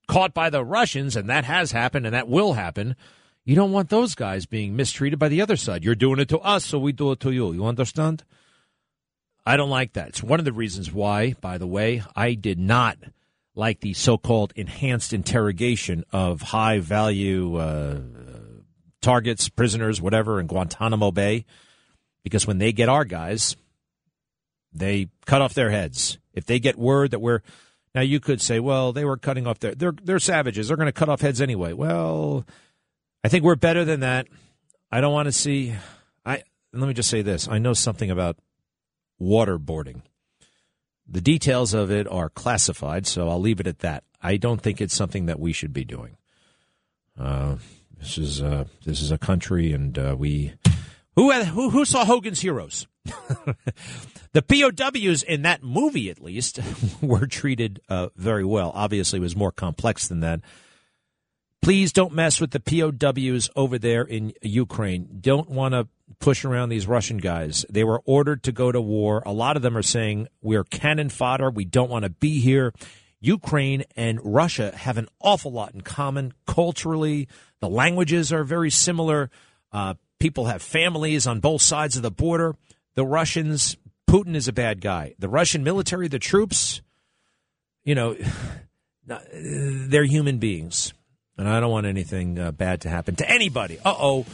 caught by the Russians, and that has happened and that will happen, you don't want those guys being mistreated by the other side. You're doing it to us, so we do it to you. You understand? I don't like that. It's one of the reasons why, by the way, I did not like the so called enhanced interrogation of high value uh, targets, prisoners, whatever, in Guantanamo Bay. Because when they get our guys, they cut off their heads. If they get word that we're now, you could say, well, they were cutting off their they're they're savages. They're going to cut off heads anyway. Well, I think we're better than that. I don't want to see. I let me just say this. I know something about waterboarding. The details of it are classified, so I'll leave it at that. I don't think it's something that we should be doing. Uh, this is uh, this is a country, and uh, we who, who who saw Hogan's Heroes. the POWs in that movie, at least, were treated uh, very well. Obviously, it was more complex than that. Please don't mess with the POWs over there in Ukraine. Don't want to push around these Russian guys. They were ordered to go to war. A lot of them are saying we're cannon fodder. We don't want to be here. Ukraine and Russia have an awful lot in common culturally. The languages are very similar. Uh, people have families on both sides of the border. The Russians, Putin is a bad guy. The Russian military, the troops, you know, they're human beings. And I don't want anything uh, bad to happen to anybody. Uh oh.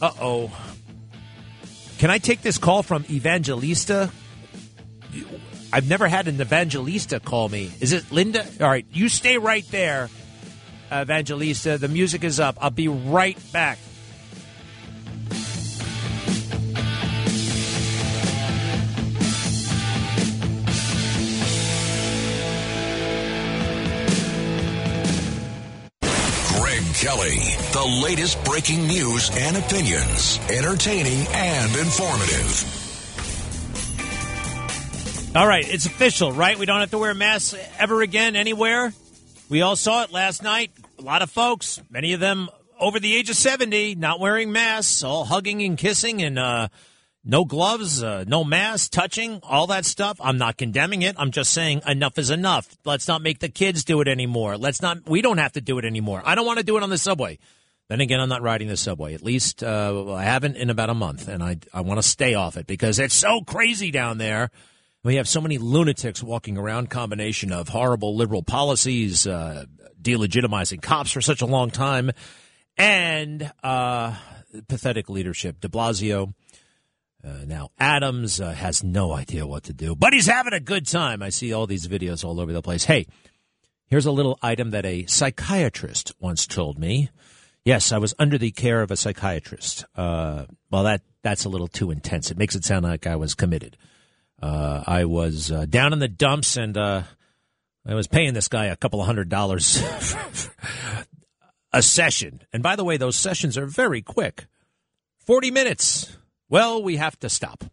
Uh oh. Can I take this call from Evangelista? I've never had an Evangelista call me. Is it Linda? All right, you stay right there, Evangelista. The music is up. I'll be right back. Kelly. The latest breaking news and opinions, entertaining and informative. All right, it's official, right? We don't have to wear masks ever again anywhere. We all saw it last night. A lot of folks, many of them over the age of 70, not wearing masks, all hugging and kissing and uh, no gloves, uh, no mask, touching, all that stuff. I'm not condemning it. I'm just saying enough is enough. Let's not make the kids do it anymore. Let's not. We don't have to do it anymore. I don't want to do it on the subway. Then again, I'm not riding the subway. At least uh, I haven't in about a month, and I I want to stay off it because it's so crazy down there. We have so many lunatics walking around. Combination of horrible liberal policies, uh, delegitimizing cops for such a long time, and uh, pathetic leadership. De Blasio uh, now, Adams uh, has no idea what to do, but he's having a good time. I see all these videos all over the place. Hey, here's a little item that a psychiatrist once told me. Yes, I was under the care of a psychiatrist. Uh, well, that that's a little too intense. It makes it sound like I was committed. Uh, I was uh, down in the dumps, and uh, I was paying this guy a couple of hundred dollars a session. And by the way, those sessions are very quick, forty minutes well, we have to stop.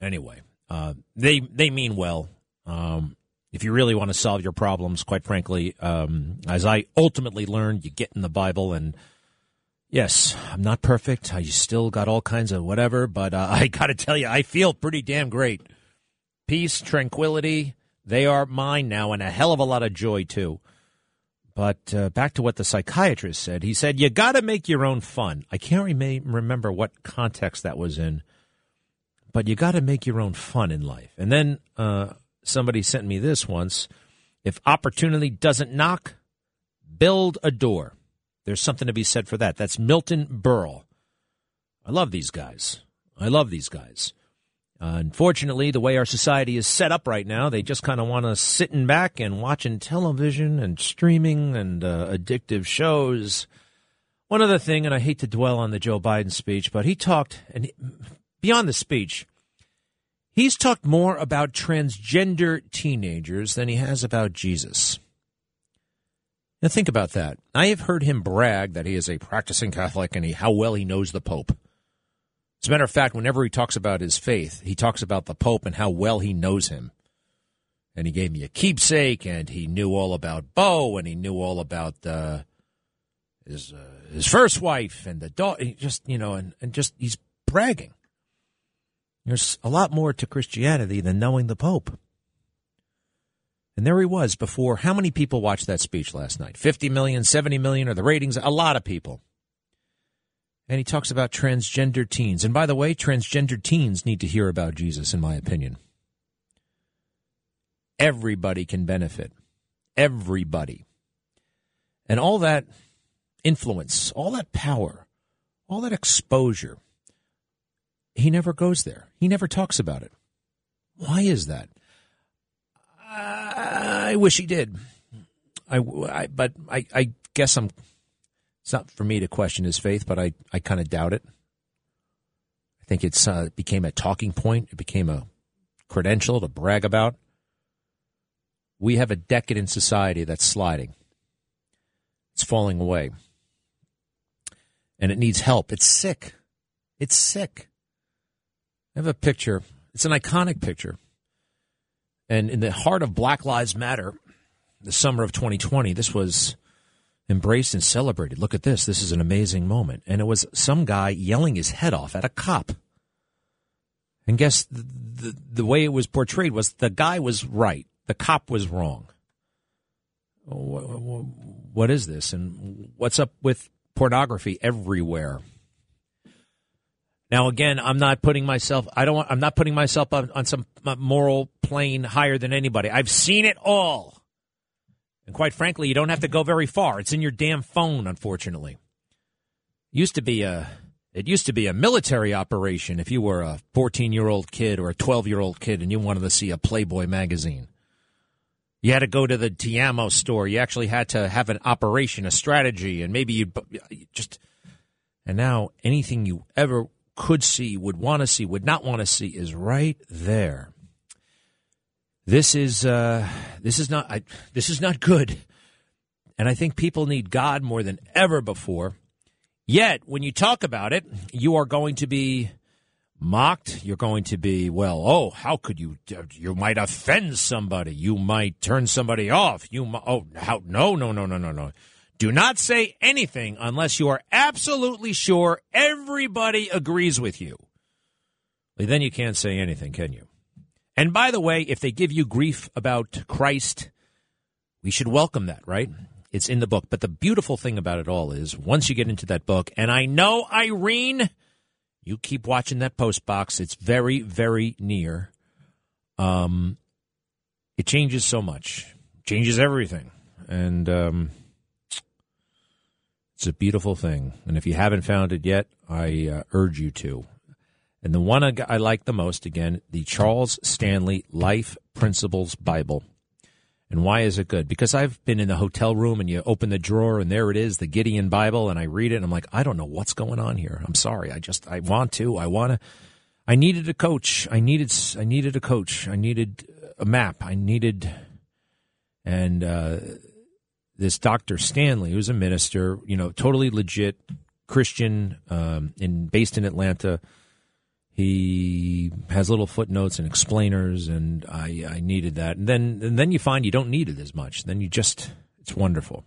Anyway, uh, they they mean well. Um, if you really want to solve your problems, quite frankly, um, as I ultimately learned, you get in the Bible and. Yes, I'm not perfect. I still got all kinds of whatever, but uh, I got to tell you, I feel pretty damn great. Peace, tranquility, they are mine now, and a hell of a lot of joy, too. But uh, back to what the psychiatrist said. He said, You got to make your own fun. I can't remember what context that was in, but you got to make your own fun in life. And then uh, somebody sent me this once if opportunity doesn't knock, build a door. There's something to be said for that. That's Milton Berle. I love these guys. I love these guys. Unfortunately, the way our society is set up right now, they just kind of want to sitting back and watching television and streaming and uh, addictive shows. One other thing, and I hate to dwell on the Joe Biden speech, but he talked, and beyond the speech, he's talked more about transgender teenagers than he has about Jesus. Now think about that. I have heard him brag that he is a practicing Catholic and he, how well he knows the Pope. As a matter of fact, whenever he talks about his faith, he talks about the Pope and how well he knows him. And he gave me a keepsake, and he knew all about Beau, and he knew all about uh, his uh, his first wife and the daughter. Just you know, and, and just he's bragging. There's a lot more to Christianity than knowing the Pope. And there he was before. How many people watched that speech last night? 50 million, 70 million, or the ratings? A lot of people and he talks about transgender teens. And by the way, transgender teens need to hear about Jesus, in my opinion. Everybody can benefit. Everybody. And all that influence, all that power, all that exposure, he never goes there. He never talks about it. Why is that? I wish he did. I, I but I, I guess I'm it's not for me to question his faith, but I, I kind of doubt it. I think it's uh, it became a talking point. It became a credential to brag about. We have a decadent society that's sliding. It's falling away. And it needs help. It's sick. It's sick. I have a picture. It's an iconic picture. And in the heart of Black Lives Matter, the summer of 2020, this was embraced and celebrated. Look at this. This is an amazing moment. And it was some guy yelling his head off at a cop. And guess the, the, the way it was portrayed was the guy was right, the cop was wrong. What is this? And what's up with pornography everywhere? Now, again, I'm not putting myself. I don't. Want, I'm not putting myself on, on some uh, moral plane higher than anybody. I've seen it all. And quite frankly, you don't have to go very far. It's in your damn phone, unfortunately. It used to be a it used to be a military operation if you were a 14-year-old kid or a 12-year-old kid and you wanted to see a Playboy magazine. You had to go to the Tiamo store. You actually had to have an operation, a strategy, and maybe you'd just and now anything you ever could see, would want to see, would not want to see is right there. This is uh, this is not I, this is not good, and I think people need God more than ever before. Yet, when you talk about it, you are going to be mocked. You're going to be well. Oh, how could you? You might offend somebody. You might turn somebody off. You oh how no no no no no no. Do not say anything unless you are absolutely sure everybody agrees with you. Then you can't say anything, can you? And by the way, if they give you grief about Christ, we should welcome that, right? It's in the book. But the beautiful thing about it all is once you get into that book, and I know, Irene, you keep watching that post box. It's very, very near. Um, it changes so much, changes everything. And um, it's a beautiful thing. And if you haven't found it yet, I uh, urge you to. And the one I like the most, again, the Charles Stanley Life Principles Bible. And why is it good? Because I've been in the hotel room and you open the drawer and there it is, the Gideon Bible, and I read it and I'm like, I don't know what's going on here. I'm sorry. I just, I want to. I want to. I needed a coach. I needed, I needed a coach. I needed a map. I needed, and uh, this Dr. Stanley, who's a minister, you know, totally legit Christian, um, in based in Atlanta he has little footnotes and explainers, and I, I needed that. And then and then you find you don't need it as much. Then you just it's wonderful.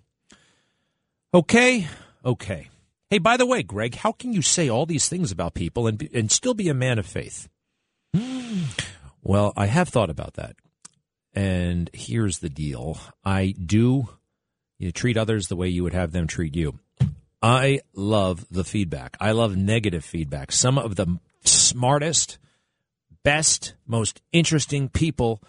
Okay, okay. Hey, by the way, Greg, how can you say all these things about people and and still be a man of faith? Hmm. Well, I have thought about that, and here's the deal: I do you treat others the way you would have them treat you. I love the feedback. I love negative feedback. Some of the smartest, best, most interesting people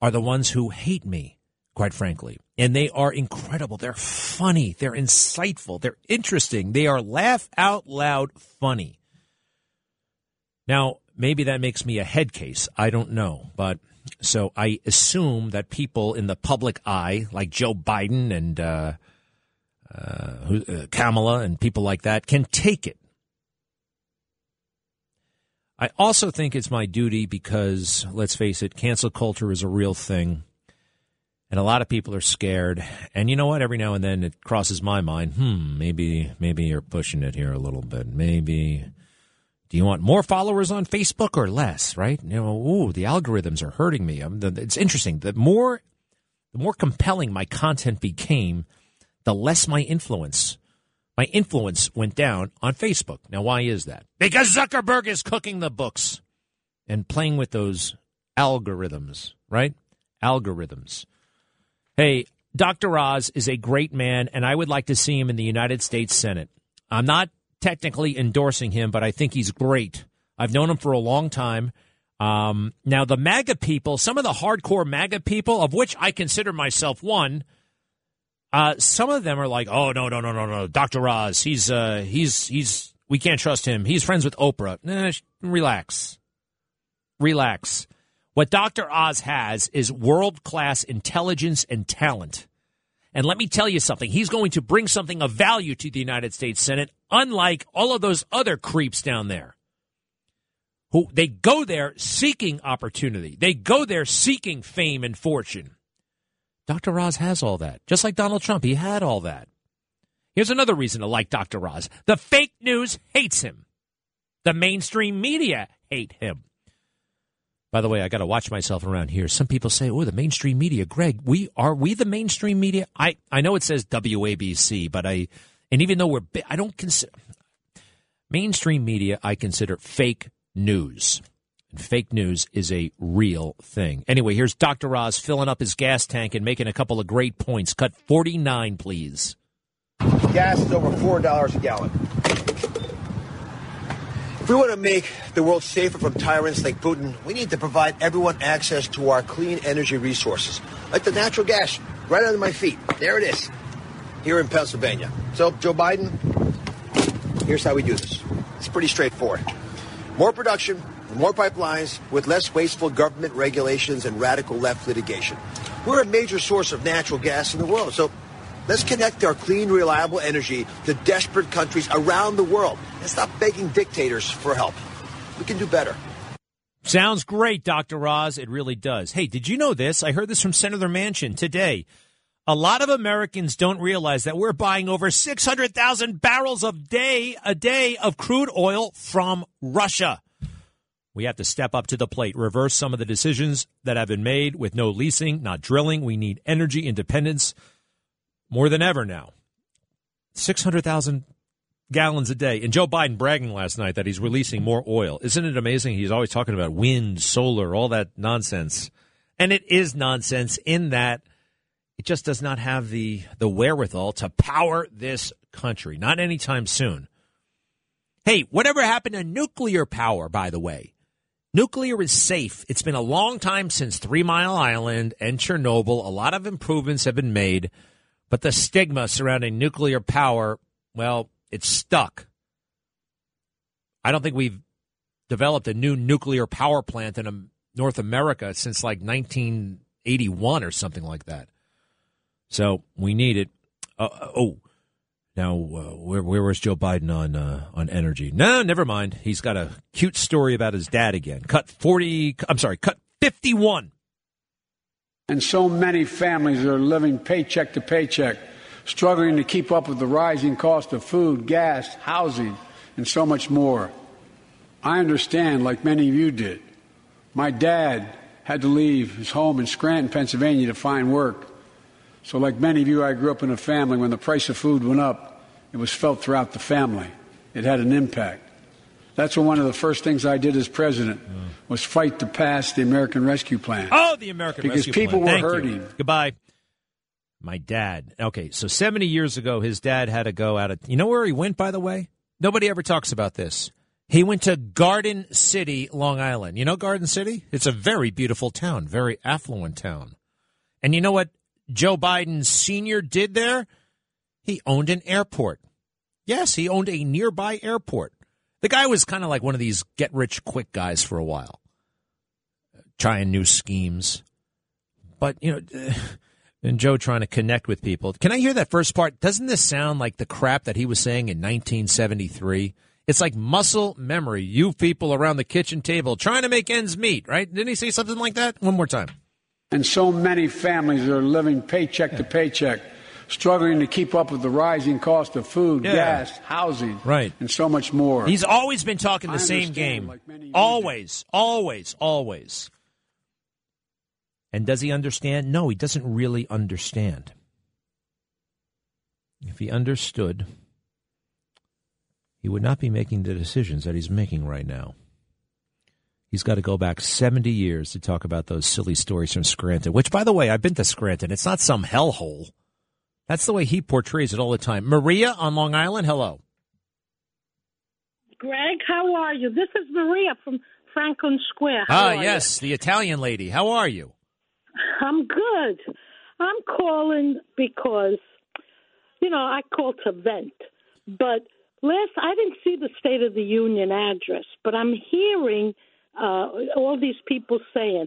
are the ones who hate me, quite frankly. And they are incredible. They're funny. They're insightful. They're interesting. They are laugh out loud funny. Now, maybe that makes me a head case. I don't know. But so I assume that people in the public eye, like Joe Biden and uh, uh, uh Kamala and people like that, can take it. I also think it's my duty because, let's face it, cancel culture is a real thing. And a lot of people are scared. And you know what? Every now and then it crosses my mind, hmm, maybe maybe you're pushing it here a little bit. Maybe do you want more followers on Facebook or less, right? You know, ooh, the algorithms are hurting me. it's interesting. The more the more compelling my content became, the less my influence my influence went down on Facebook. Now, why is that? Because Zuckerberg is cooking the books and playing with those algorithms, right? Algorithms. Hey, Dr. Oz is a great man, and I would like to see him in the United States Senate. I'm not technically endorsing him, but I think he's great. I've known him for a long time. Um, now, the MAGA people, some of the hardcore MAGA people, of which I consider myself one, uh, some of them are like, "Oh no, no, no, no, no, Dr. Oz, he's uh, he's he's we can't trust him. He's friends with Oprah." Nah, relax, relax. What Dr. Oz has is world class intelligence and talent. And let me tell you something. He's going to bring something of value to the United States Senate, unlike all of those other creeps down there. Who they go there seeking opportunity. They go there seeking fame and fortune. Dr. Oz has all that. Just like Donald Trump, he had all that. Here's another reason to like Dr. Oz. The fake news hates him. The mainstream media hate him. By the way, I got to watch myself around here. Some people say, "Oh, the mainstream media." Greg, we are we the mainstream media? I I know it says WABC, but I and even though we're I don't consider mainstream media. I consider fake news. And fake news is a real thing. Anyway, here's Dr. Oz filling up his gas tank and making a couple of great points. Cut 49, please. Gas is over $4 a gallon. If we want to make the world safer from tyrants like Putin, we need to provide everyone access to our clean energy resources, like the natural gas right under my feet. There it is, here in Pennsylvania. So, Joe Biden, here's how we do this. It's pretty straightforward. More production, more pipelines with less wasteful government regulations and radical left litigation. We're a major source of natural gas in the world, so let's connect our clean, reliable energy to desperate countries around the world and stop begging dictators for help. We can do better. Sounds great, Dr. Oz. It really does. Hey, did you know this? I heard this from Senator Manchin today. A lot of Americans don't realize that we're buying over 600,000 barrels of day a day of crude oil from Russia. We have to step up to the plate, reverse some of the decisions that have been made with no leasing, not drilling. We need energy independence more than ever now. 600,000 gallons a day. And Joe Biden bragging last night that he's releasing more oil. Isn't it amazing? He's always talking about wind, solar, all that nonsense. And it is nonsense in that it just does not have the, the wherewithal to power this country. Not anytime soon. Hey, whatever happened to nuclear power, by the way? Nuclear is safe. It's been a long time since Three Mile Island and Chernobyl. A lot of improvements have been made, but the stigma surrounding nuclear power, well, it's stuck. I don't think we've developed a new nuclear power plant in North America since like 1981 or something like that. So we need it. Uh oh, now, uh, where, where was Joe Biden on uh, on energy? No, never mind. He's got a cute story about his dad again. Cut forty. I'm sorry, cut fifty-one. And so many families are living paycheck to paycheck, struggling to keep up with the rising cost of food, gas, housing, and so much more. I understand, like many of you did. My dad had to leave his home in Scranton, Pennsylvania, to find work. So, like many of you, I grew up in a family when the price of food went up, it was felt throughout the family. It had an impact. That's when one of the first things I did as president mm. was fight to pass the American Rescue Plan. Oh, the American Rescue Plan. because Rescue people Plan. were hurting. You. Goodbye. My dad. Okay, so 70 years ago, his dad had to go out of. You know where he went, by the way? Nobody ever talks about this. He went to Garden City, Long Island. You know Garden City? It's a very beautiful town, very affluent town. And you know what Joe Biden Sr. did there? He owned an airport. Yes, he owned a nearby airport. The guy was kind of like one of these get rich quick guys for a while, trying new schemes. But, you know, and Joe trying to connect with people. Can I hear that first part? Doesn't this sound like the crap that he was saying in 1973? It's like muscle memory. You people around the kitchen table trying to make ends meet, right? Didn't he say something like that? One more time. And so many families are living paycheck to paycheck struggling to keep up with the rising cost of food, yeah. gas, housing, right, and so much more. He's always been talking the I same game. Like always, always, always. And does he understand? No, he doesn't really understand. If he understood, he would not be making the decisions that he's making right now. He's got to go back 70 years to talk about those silly stories from Scranton, which, by the way, I've been to Scranton. It's not some hellhole. That's the way he portrays it all the time. Maria on Long Island, hello. Greg, how are you? This is Maria from Franklin Square. How ah, yes, you? the Italian lady. How are you? I'm good. I'm calling because, you know, I called to vent. But last, I didn't see the State of the Union address, but I'm hearing uh, all these people saying,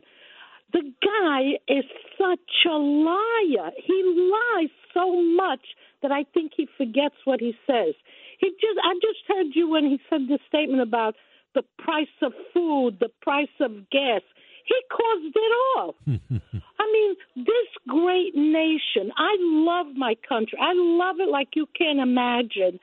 the guy is such a liar. He lies so much that I think he forgets what he says. He just I just heard you when he said the statement about the price of food, the price of gas. He caused it all. I mean, this great nation, I love my country. I love it like you can't imagine.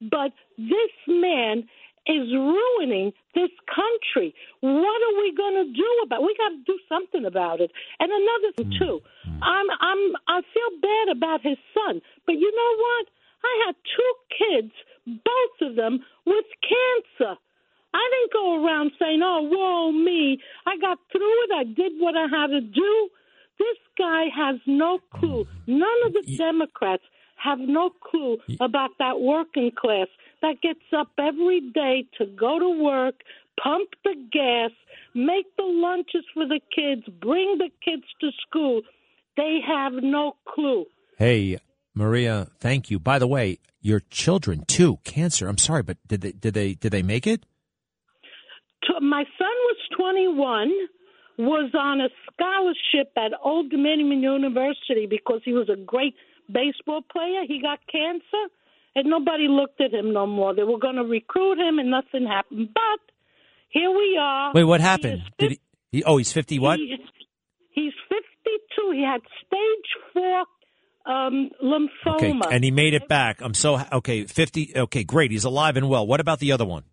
But this man is ruining this country. What are we going to do about? It? We got to do something about it. And another thing mm. too, I'm I'm I feel bad about his son, but you know what? I had two kids, both of them with cancer. I didn't go around saying, "Oh, whoa, me! I got through it. I did what I had to do." This guy has no clue. None of the Democrats have no clue about that working class that gets up every day to go to work, pump the gas, make the lunches for the kids, bring the kids to school. They have no clue. Hey, Maria, thank you. By the way, your children too, cancer. I'm sorry, but did they did they did they make it? My son was 21, was on a scholarship at Old Dominion University because he was a great baseball player. He got cancer and nobody looked at him no more. They were going to recruit him, and nothing happened. But here we are. Wait, what happened? He Did he, he? Oh, he's fifty. What? He, he's fifty-two. He had stage four um, lymphoma. Okay, and he made it back. I'm so okay. Fifty. Okay, great. He's alive and well. What about the other one?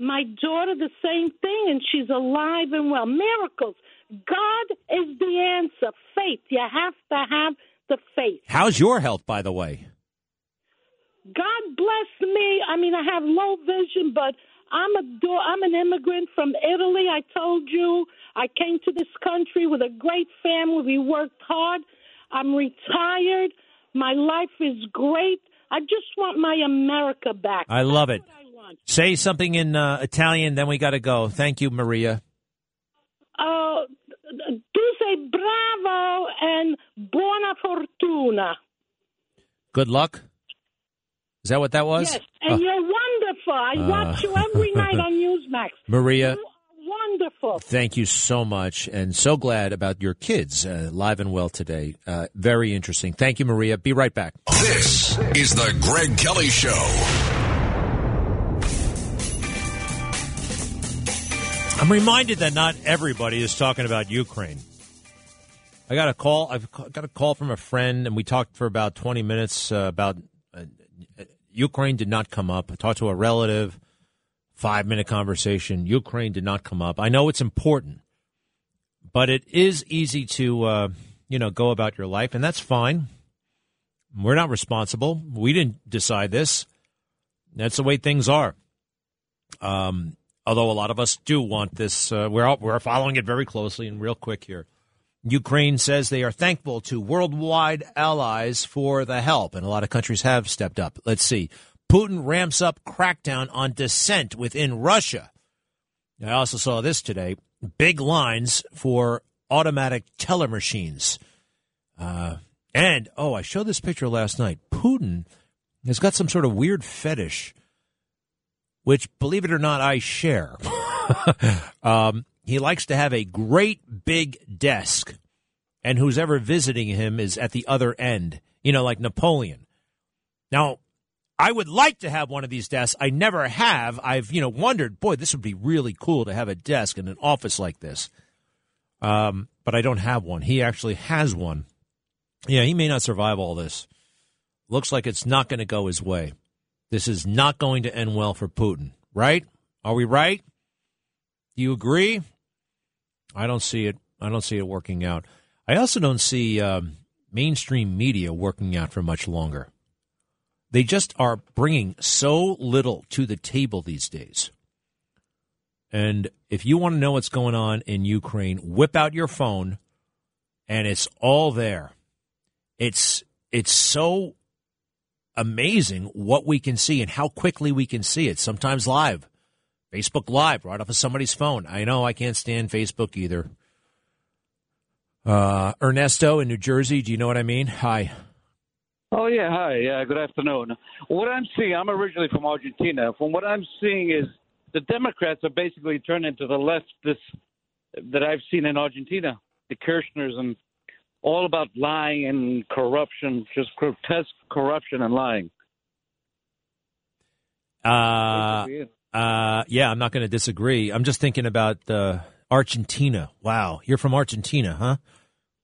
My daughter, the same thing, and she's alive and well. Miracles. God is the answer. Faith. You have to have the faith. How's your health, by the way? God bless me. I mean, I have low vision, but I'm a I'm an immigrant from Italy. I told you I came to this country with a great family. We worked hard. I'm retired. My life is great. I just want my America back. I love it. I Say something in uh, Italian, then we got to go. Thank you, Maria. Uh, tu sei bravo and buona fortuna. Good luck. Is that what that was? Yes, and oh. you're wonderful. I uh, watch you every night on Newsmax. Maria. wonderful. Thank you so much, and so glad about your kids uh, live and well today. Uh, very interesting. Thank you, Maria. Be right back. This is the Greg Kelly Show. I'm reminded that not everybody is talking about Ukraine. I got a call. I've got a call from a friend, and we talked for about 20 minutes uh, about uh, Ukraine did not come up. I talked to a relative, five minute conversation. Ukraine did not come up. I know it's important, but it is easy to, uh, you know, go about your life, and that's fine. We're not responsible. We didn't decide this. That's the way things are. Um, although a lot of us do want this, uh, we're we're following it very closely and real quick here. Ukraine says they are thankful to worldwide allies for the help, and a lot of countries have stepped up. Let's see. Putin ramps up crackdown on dissent within Russia. I also saw this today big lines for automatic teller machines. Uh, and, oh, I showed this picture last night. Putin has got some sort of weird fetish, which, believe it or not, I share. um, he likes to have a great big desk, and who's ever visiting him is at the other end, you know, like Napoleon. Now, I would like to have one of these desks. I never have. I've, you know, wondered, boy, this would be really cool to have a desk in an office like this. Um, but I don't have one. He actually has one. Yeah, he may not survive all this. Looks like it's not going to go his way. This is not going to end well for Putin, right? Are we right? Do you agree? I don't see it. I don't see it working out. I also don't see um, mainstream media working out for much longer. They just are bringing so little to the table these days. And if you want to know what's going on in Ukraine, whip out your phone and it's all there. It's it's so amazing what we can see and how quickly we can see it. Sometimes live. Facebook Live right off of somebody's phone. I know I can't stand Facebook either. Uh, Ernesto in New Jersey, do you know what I mean? Hi. Oh yeah, hi. Yeah, good afternoon. What I'm seeing, I'm originally from Argentina. From what I'm seeing is the Democrats are basically turned into the leftists that I've seen in Argentina, the Kirchners and all about lying and corruption, just grotesque corruption and lying. Uh, uh, yeah, I'm not going to disagree. I'm just thinking about uh, Argentina. Wow, you're from Argentina, huh?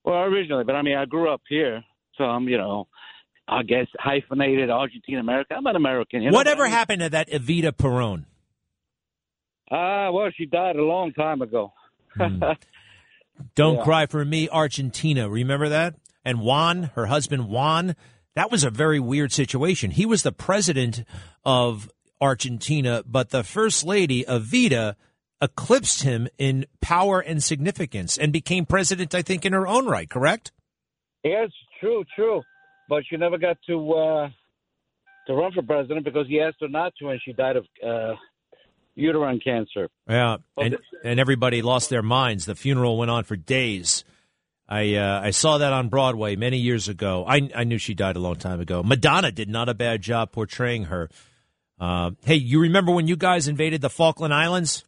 Well, originally, but I mean, I grew up here, so I'm, you know, I guess hyphenated Argentine American. I'm an American. You know Whatever happened to that Evita Peron? Ah, uh, well, she died a long time ago. mm. Don't yeah. cry for me, Argentina. Remember that? And Juan, her husband Juan, that was a very weird situation. He was the president of Argentina, but the first lady, Evita, eclipsed him in power and significance and became president, I think, in her own right, correct? Yes, true, true but she never got to uh, to run for president because he asked her not to, and she died of uh, uterine cancer. Yeah, and and everybody lost their minds. The funeral went on for days. I uh, I saw that on Broadway many years ago. I I knew she died a long time ago. Madonna did not a bad job portraying her. Uh, hey, you remember when you guys invaded the Falkland Islands?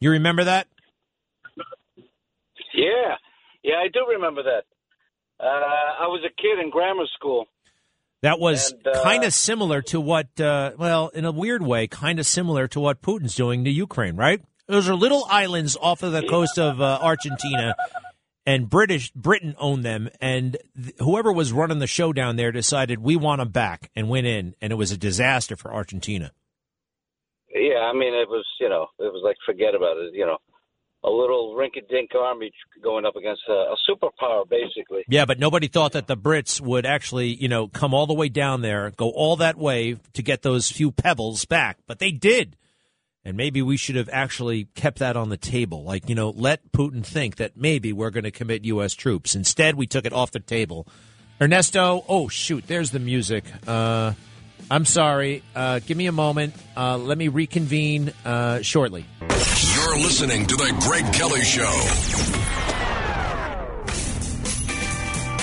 You remember that? Yeah, yeah, I do remember that. Uh, I was a kid in grammar school. That was uh, kind of similar to what, uh, well, in a weird way, kind of similar to what Putin's doing to Ukraine, right? Those are little islands off of the coast of uh, Argentina, and British Britain owned them, and th- whoever was running the show down there decided we want them back and went in, and it was a disaster for Argentina. Yeah, I mean, it was you know, it was like forget about it, you know a little rink-a-dink army going up against a, a, superpower, basically. Yeah, but nobody thought that the Brits would actually, you know, come all the way down there, go all that way to get those few pebbles back. But they did. And maybe we should have actually kept that on the table. Like, you know, let Putin think that maybe we're going to commit U.S. troops. Instead, we took it off the table. Ernesto, oh, shoot, there's the music. Uh, I'm sorry. Uh, give me a moment. Uh, let me reconvene uh, shortly. You're listening to The Greg Kelly Show.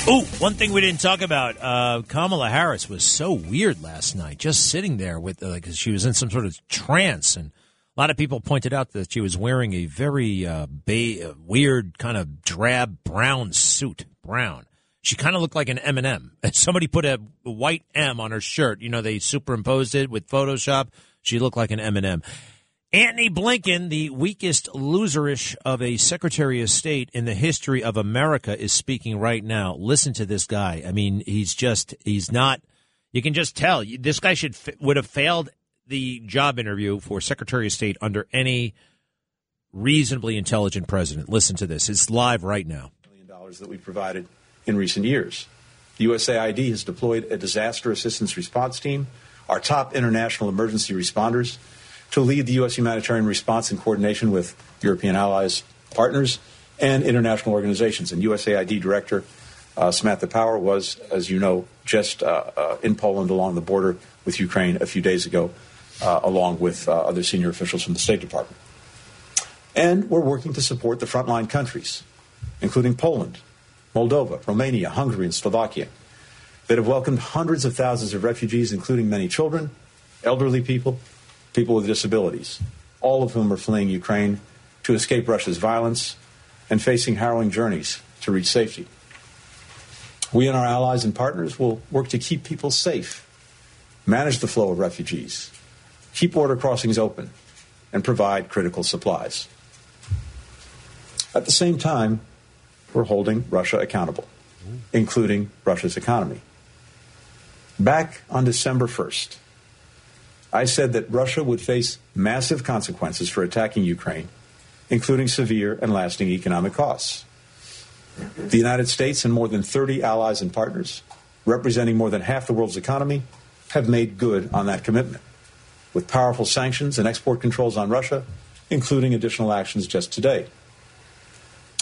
Oh, one thing we didn't talk about uh, Kamala Harris was so weird last night, just sitting there with, like, she was in some sort of trance. And a lot of people pointed out that she was wearing a very uh, ba- weird, kind of drab brown suit. Brown she kind of looked like an M&M. Somebody put a white M on her shirt. You know, they superimposed it with Photoshop. She looked like an M&M. Antony Blinken, the weakest loserish of a Secretary of State in the history of America, is speaking right now. Listen to this guy. I mean, he's just, he's not, you can just tell. This guy should, would have failed the job interview for Secretary of State under any reasonably intelligent president. Listen to this. It's live right now. Million dollars that we provided in recent years. The USAID has deployed a disaster assistance response team, our top international emergency responders, to lead the U.S. humanitarian response in coordination with European allies, partners, and international organizations. And USAID Director uh, Samantha Power was, as you know, just uh, uh, in Poland along the border with Ukraine a few days ago, uh, along with uh, other senior officials from the State Department. And we're working to support the frontline countries, including Poland, Moldova, Romania, Hungary, and Slovakia, that have welcomed hundreds of thousands of refugees, including many children, elderly people, people with disabilities, all of whom are fleeing Ukraine to escape Russia's violence and facing harrowing journeys to reach safety. We and our allies and partners will work to keep people safe, manage the flow of refugees, keep border crossings open, and provide critical supplies. At the same time, we're holding Russia accountable, including Russia's economy. Back on December 1st, I said that Russia would face massive consequences for attacking Ukraine, including severe and lasting economic costs. The United States and more than 30 allies and partners, representing more than half the world's economy, have made good on that commitment, with powerful sanctions and export controls on Russia, including additional actions just today.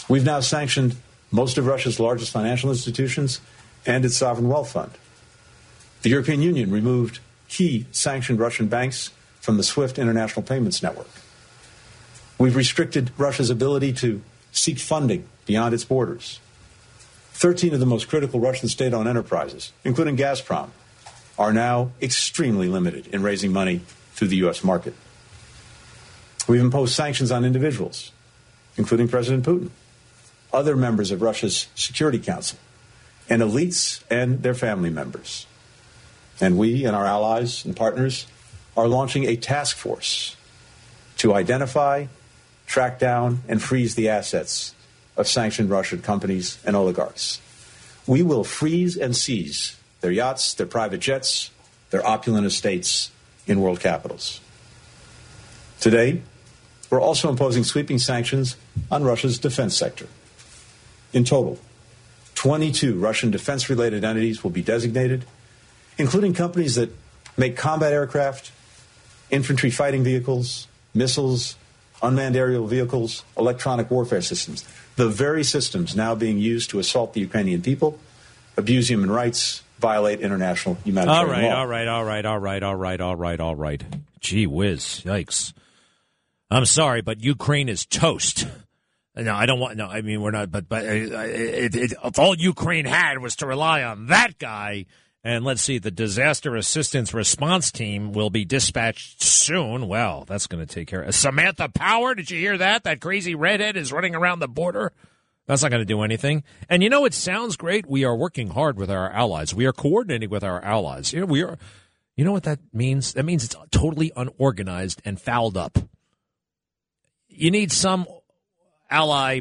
We've now sanctioned most of Russia's largest financial institutions and its sovereign wealth fund. The European Union removed key sanctioned Russian banks from the SWIFT international payments network. We've restricted Russia's ability to seek funding beyond its borders. 13 of the most critical Russian state owned enterprises, including Gazprom, are now extremely limited in raising money through the U.S. market. We've imposed sanctions on individuals, including President Putin, other members of Russia's Security Council, and elites and their family members. And we and our allies and partners are launching a task force to identify, track down, and freeze the assets of sanctioned Russian companies and oligarchs. We will freeze and seize their yachts, their private jets, their opulent estates in world capitals. Today, we're also imposing sweeping sanctions on Russia's defense sector. In total, 22 Russian defense related entities will be designated, including companies that make combat aircraft, infantry fighting vehicles, missiles, unmanned aerial vehicles, electronic warfare systems, the very systems now being used to assault the Ukrainian people, abuse human rights, violate international humanitarian law. all right, law. All right, all right, all right, all right, all right, all right. Gee whiz, yikes. I'm sorry, but Ukraine is toast. No, I don't want. No, I mean we're not. But but uh, it, it, if all Ukraine had was to rely on that guy, and let's see, the disaster assistance response team will be dispatched soon. Well, that's going to take care of Samantha Power. Did you hear that? That crazy redhead is running around the border. That's not going to do anything. And you know, it sounds great. We are working hard with our allies. We are coordinating with our allies. You know, we are. You know what that means? That means it's totally unorganized and fouled up. You need some ally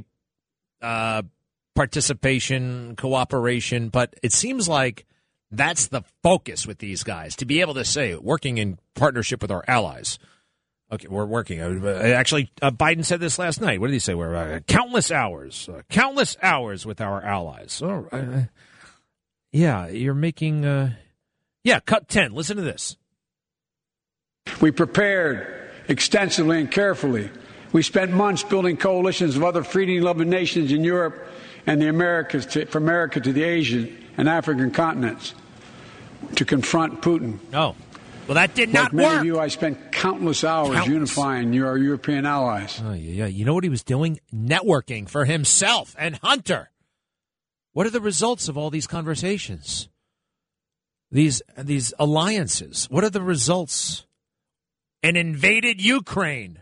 uh, participation, cooperation, but it seems like that's the focus with these guys to be able to say working in partnership with our allies. Okay, we're working. Uh, actually, uh, Biden said this last night. What did he say? We're uh, countless hours, uh, countless hours with our allies. Oh, uh, yeah, you're making. Uh, yeah, cut ten. Listen to this. We prepared extensively and carefully. We spent months building coalitions of other freedom-loving nations in Europe and the Americas, to, from America to the Asian and African continents, to confront Putin. No. Well, that did like not many work. of you, I spent countless hours Countless. unifying your European allies. Oh, yeah, yeah. You know what he was doing? Networking for himself and Hunter. What are the results of all these conversations? These these alliances. What are the results? An invaded Ukraine.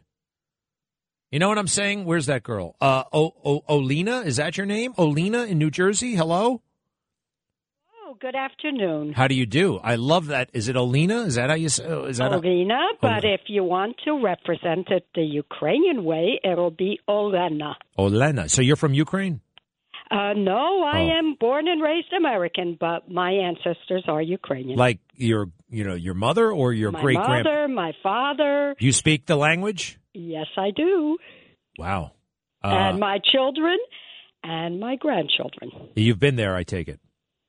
You know what I'm saying? Where's that girl? Uh, o- o- Olena, is that your name? Olina in New Jersey. Hello. Good afternoon. How do you do? I love that. Is it Olena? Is that how you say? Is that? a- Olena, but if you want to represent it the Ukrainian way, it'll be Olena. Olena. So you're from Ukraine? Uh, no, I Oh. am born and raised American, but my ancestors are Ukrainian. Like your, you know, your mother or your great grand? mother, my father. You speak the language? Yes, I do. Wow. Uh, and my children and my grandchildren. you've been there, I take it.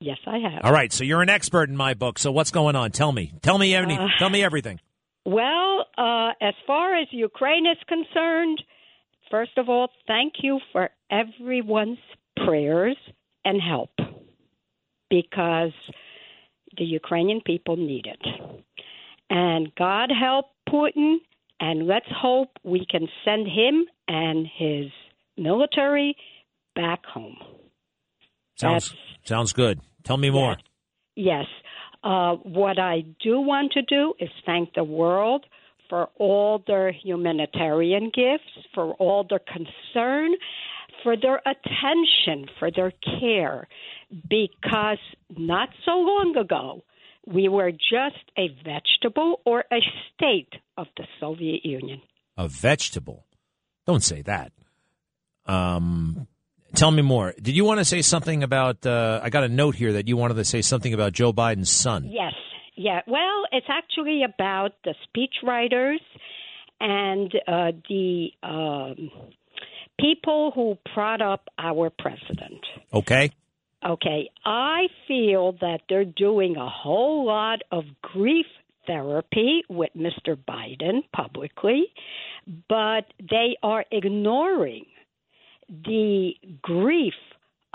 Yes, I have. All right, so you're an expert in my book. So what's going on? Tell me. Tell me any, Uh, tell me everything. Well, uh, as far as Ukraine is concerned, first of all, thank you for everyone's prayers and help. because the Ukrainian people need it. And God help Putin, and let's hope we can send him and his military back home. Sounds That's- sounds good. Tell me more. Yes. Uh, what I do want to do is thank the world for all their humanitarian gifts, for all their concern, for their attention, for their care, because not so long ago, we were just a vegetable or a state of the Soviet Union. A vegetable. Don't say that. Um, tell me more. Did you want to say something about? Uh, I got a note here that you wanted to say something about Joe Biden's son. Yes. Yeah. Well, it's actually about the speechwriters and uh, the um, people who brought up our president. Okay. Okay. I feel that they're doing a whole lot of grief therapy with Mr. Biden publicly, but they are ignoring the grief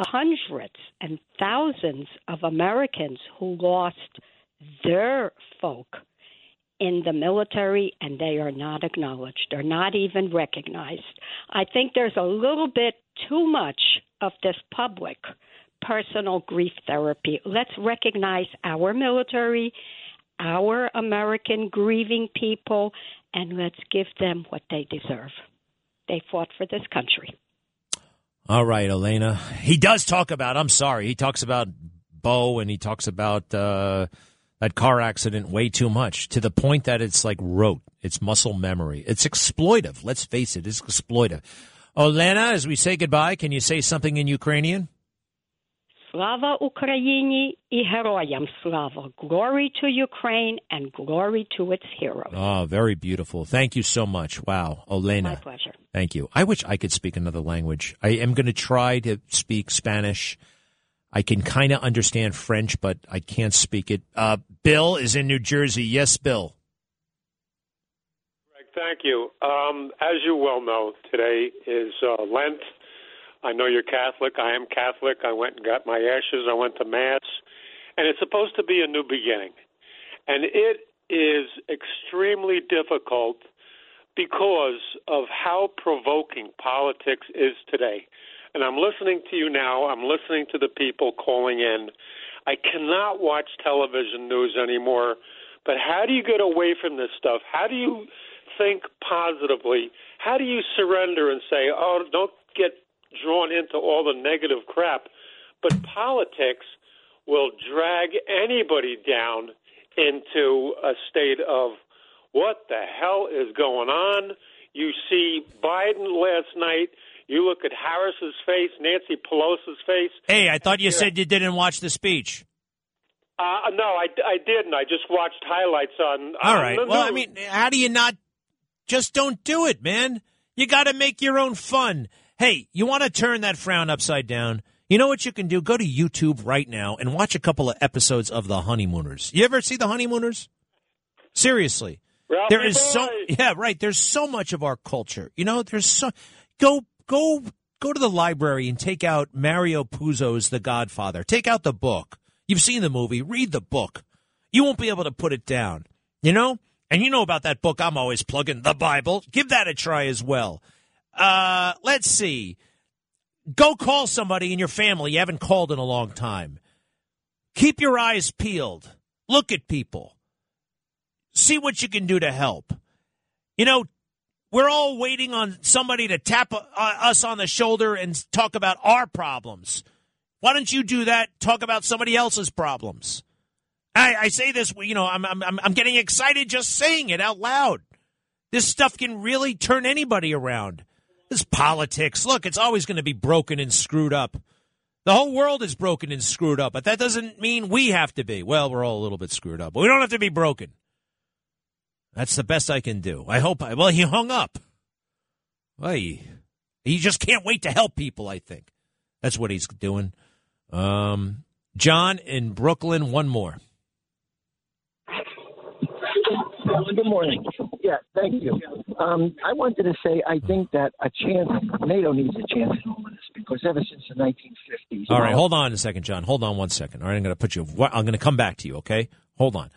hundreds and thousands of Americans who lost their folk in the military and they are not acknowledged. They're not even recognized. I think there's a little bit too much of this public personal grief therapy. Let's recognize our military, our American grieving people, and let's give them what they deserve. They fought for this country. All right, Elena. He does talk about. I'm sorry. He talks about Beau and he talks about uh, that car accident way too much to the point that it's like rote. It's muscle memory. It's exploitive. Let's face it. It's exploitive. Olena, as we say goodbye, can you say something in Ukrainian? Slava Ukraini i heroyam slava. Glory to Ukraine and glory to its heroes. Oh, very beautiful. Thank you so much. Wow, Olena. My pleasure. Thank you. I wish I could speak another language. I am going to try to speak Spanish. I can kind of understand French, but I can't speak it. Uh, Bill is in New Jersey. Yes, Bill. Thank you. Um, as you well know, today is uh, Lent. I know you're Catholic. I am Catholic. I went and got my ashes. I went to Mass. And it's supposed to be a new beginning. And it is extremely difficult because of how provoking politics is today. And I'm listening to you now. I'm listening to the people calling in. I cannot watch television news anymore. But how do you get away from this stuff? How do you think positively? How do you surrender and say, oh, don't get drawn into all the negative crap? But politics will drag anybody down into a state of what the hell is going on? You see Biden last night. You look at Harris's face, Nancy Pelosi's face. Hey, I thought you said you didn't watch the speech. Uh, no, I, I didn't. I just watched highlights on. All right. Well, I mean, how do you not just don't do it, man? You got to make your own fun. Hey, you want to turn that frown upside down? You know what you can do? Go to YouTube right now and watch a couple of episodes of The Honeymooners. You ever see The Honeymooners? Seriously. Ralphie there is so yeah, right. There's so much of our culture. You know, there's so go go go to the library and take out Mario Puzo's The Godfather. Take out the book. You've seen the movie, read the book. You won't be able to put it down. You know? And you know about that book I'm always plugging, the Bible. Give that a try as well. Uh, let's see. Go call somebody in your family you haven't called in a long time. Keep your eyes peeled. Look at people. See what you can do to help. You know, we're all waiting on somebody to tap uh, us on the shoulder and talk about our problems. Why don't you do that? Talk about somebody else's problems. I, I say this, you know, I'm, I'm, I'm getting excited just saying it out loud. This stuff can really turn anybody around. This politics. Look, it's always going to be broken and screwed up. The whole world is broken and screwed up, but that doesn't mean we have to be. Well, we're all a little bit screwed up, but we don't have to be broken. That's the best I can do. I hope I. Well, he hung up. Well, he, he just can't wait to help people, I think. That's what he's doing. Um, John in Brooklyn, one more. Good morning. Yeah, thank you. Um, I wanted to say I think that a chance NATO needs a chance in all of this because ever since the 1950s. All right, hold on a second, John. Hold on one second. All right, I'm going to put you. I'm going to come back to you. Okay, hold on.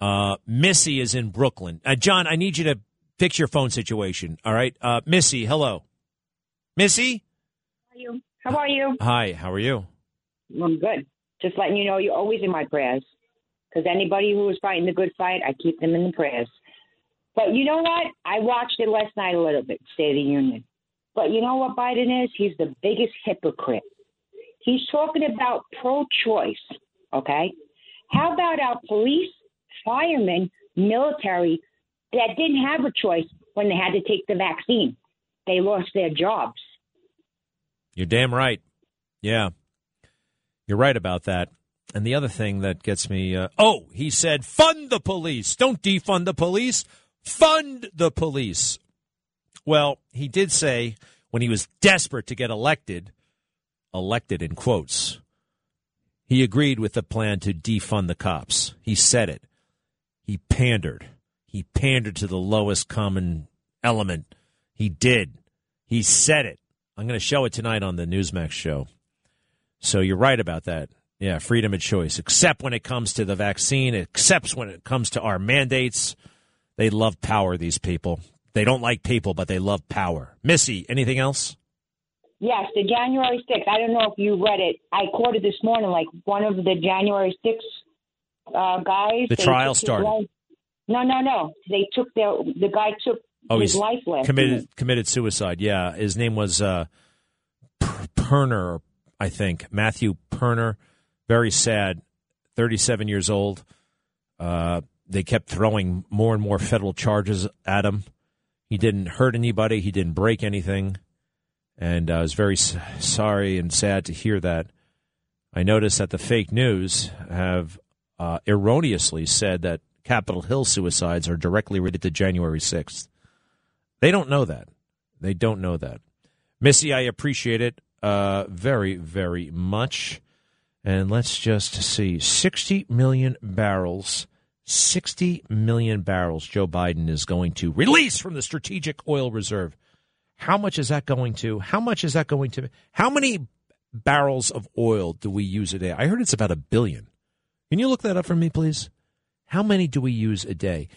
Uh, Missy is in Brooklyn. Uh, John, I need you to fix your phone situation. All right, uh, Missy. Hello, Missy. How are you? How are you? Hi. How are you? I'm good. Just letting you know you're always in my prayers. Because anybody who is fighting the good fight, I keep them in the prayers. But you know what? I watched it last night a little bit, State of the Union. But you know what Biden is? He's the biggest hypocrite. He's talking about pro choice, okay? How about our police, firemen, military that didn't have a choice when they had to take the vaccine? They lost their jobs. You're damn right. Yeah. You're right about that. And the other thing that gets me uh, oh, he said, fund the police. Don't defund the police, fund the police. Well, he did say when he was desperate to get elected, elected in quotes, he agreed with the plan to defund the cops. He said it. He pandered. He pandered to the lowest common element. He did. He said it. I'm going to show it tonight on the Newsmax show. So you're right about that. Yeah, freedom of choice, except when it comes to the vaccine, except when it comes to our mandates. They love power, these people. They don't like people, but they love power. Missy, anything else? Yes, the January 6th. I don't know if you read it. I quoted this morning, like one of the January 6th uh, guys. The trial started. No, no, no. They took their, the guy took oh, his life last committed, committed suicide. Yeah. His name was uh, Perna, I think. Matthew Perna. Very sad. 37 years old. Uh, they kept throwing more and more federal charges at him. He didn't hurt anybody. He didn't break anything. And I was very sorry and sad to hear that. I noticed that the fake news have uh, erroneously said that Capitol Hill suicides are directly related to January 6th. They don't know that. They don't know that. Missy, I appreciate it uh, very, very much. And let's just see 60 million barrels. 60 million barrels Joe Biden is going to release from the strategic oil reserve. How much is that going to? How much is that going to? How many barrels of oil do we use a day? I heard it's about a billion. Can you look that up for me, please? How many do we use a day?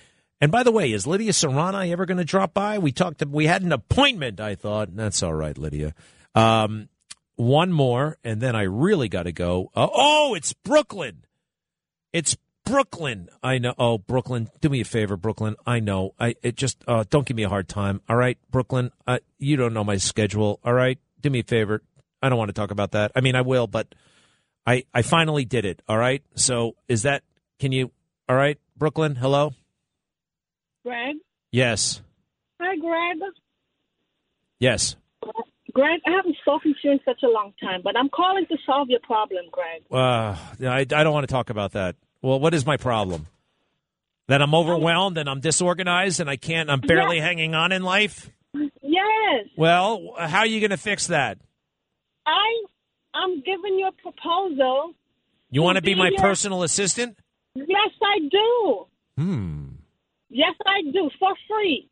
And by the way, is Lidia Curanaj ever going to drop by? We talked. To, we had an appointment. I thought that's all right, Lidia. Um, one more, and then I really got to go. Uh, oh, it's Brooklyn. It's Brooklyn. I know. Oh, Brooklyn. Do me a favor, Brooklyn. I know. I it just uh, don't give me a hard time. All right, Brooklyn. Uh, you don't know my schedule. All right. Do me a favor. I don't want to talk about that. I mean, I will, but I I finally did it. All right. So is that? Can you? All right, Brooklyn. Hello. Greg. Yes. Hi, Greg. Yes. Greg, I haven't spoken to you in such a long time, but I'm calling to solve your problem, Greg. Uh, I, I don't want to talk about that. Well, what is my problem? That I'm overwhelmed and I'm disorganized and I can't, I'm barely yes. hanging on in life? Yes. Well, how are you going to fix that? I, I'm giving you a proposal. You want to be, be my your... personal assistant? Yes, I do. Hmm. Yes, I do, for free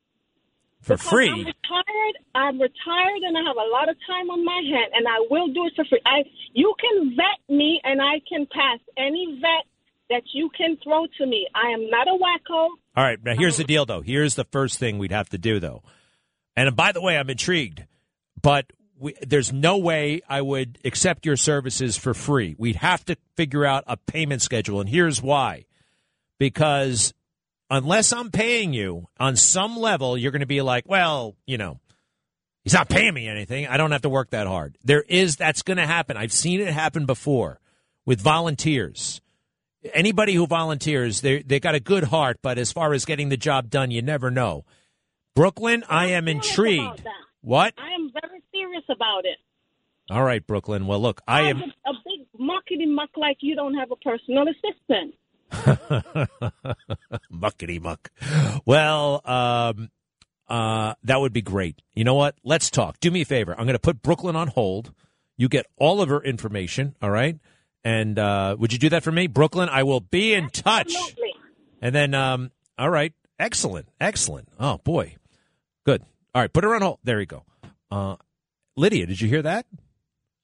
for free. I'm retired. I'm retired, and I have a lot of time on my hand, and I will do it for free. I, you can vet me, and I can pass any vet that you can throw to me. I am not a wacko. All right, now here's the deal, though. Here's the first thing we'd have to do, though. And by the way, I'm intrigued, but we, there's no way I would accept your services for free. We'd have to figure out a payment schedule, and here's why. Because unless I'm paying you on some level, you're going to be like, well, you know, he's not paying me anything. I don't have to work that hard. There is, that's going to happen. I've seen it happen before with volunteers. Anybody who volunteers, they they got a good heart, but as far as getting the job done, you never know. Brooklyn, I am intrigued. What? I am very serious about it. All right, Brooklyn. Well, look, I, am a, a big muckety muck like you don't have a personal assistant. Muckety muck. Well, um, uh, that would be great. You know what? Let's talk. Do me a favor. I'm going to put Brooklyn on hold. You get all of her information, all right? And uh, would you do that for me, Brooklyn? I will be in touch. Absolutely. And then, um, all right. Excellent. Excellent. Oh, boy. Good. All right. Put her on hold. There you go. Uh, Lidia, did you hear that?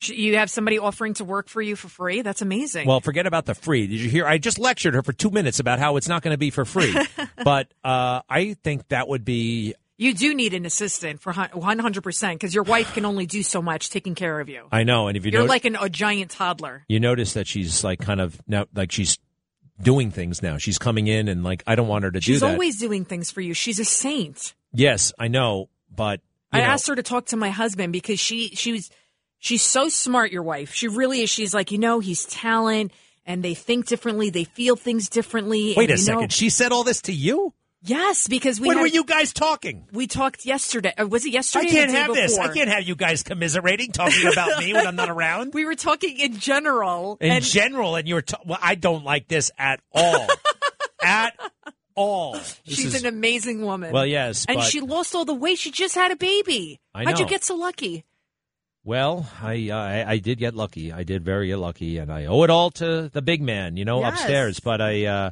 You have somebody offering to work for you for free? That's amazing. Well, forget about the free. Did you hear? I just lectured her for two minutes about how it's not going to be for free. but uh, I think that would be. You do need an assistant for 100% because your wife can only do so much taking care of you. I know. And if you You're notice, like an, a giant toddler. you notice that she's like kind of now, like she's doing things now. She's coming in and like, I don't want her to She's do that. She's always doing things for you. She's a saint. yes, I know. But I know, asked her to talk to my husband because she she was she's so smart. Your wife, she really is. She's like, you know, he's talent, and they think differently, they feel things differently. wait and, a you know- second. She said all this to you? yes, because we when had- were you guys talking? We talked yesterday. Or was it yesterday? I can't have this. I can't have you guys commiserating, talking about me when I'm not around. We were talking in general. In and general, and you were. T- well, I don't like this at all. at all. This she's is- an amazing woman. Well, yes, and but- she lost all the weight. She just had a baby. I How'd you get so lucky? Well, I, uh, I I did get lucky. I did very lucky, and I owe it all to the big man, you know, Yes. upstairs. But I, uh,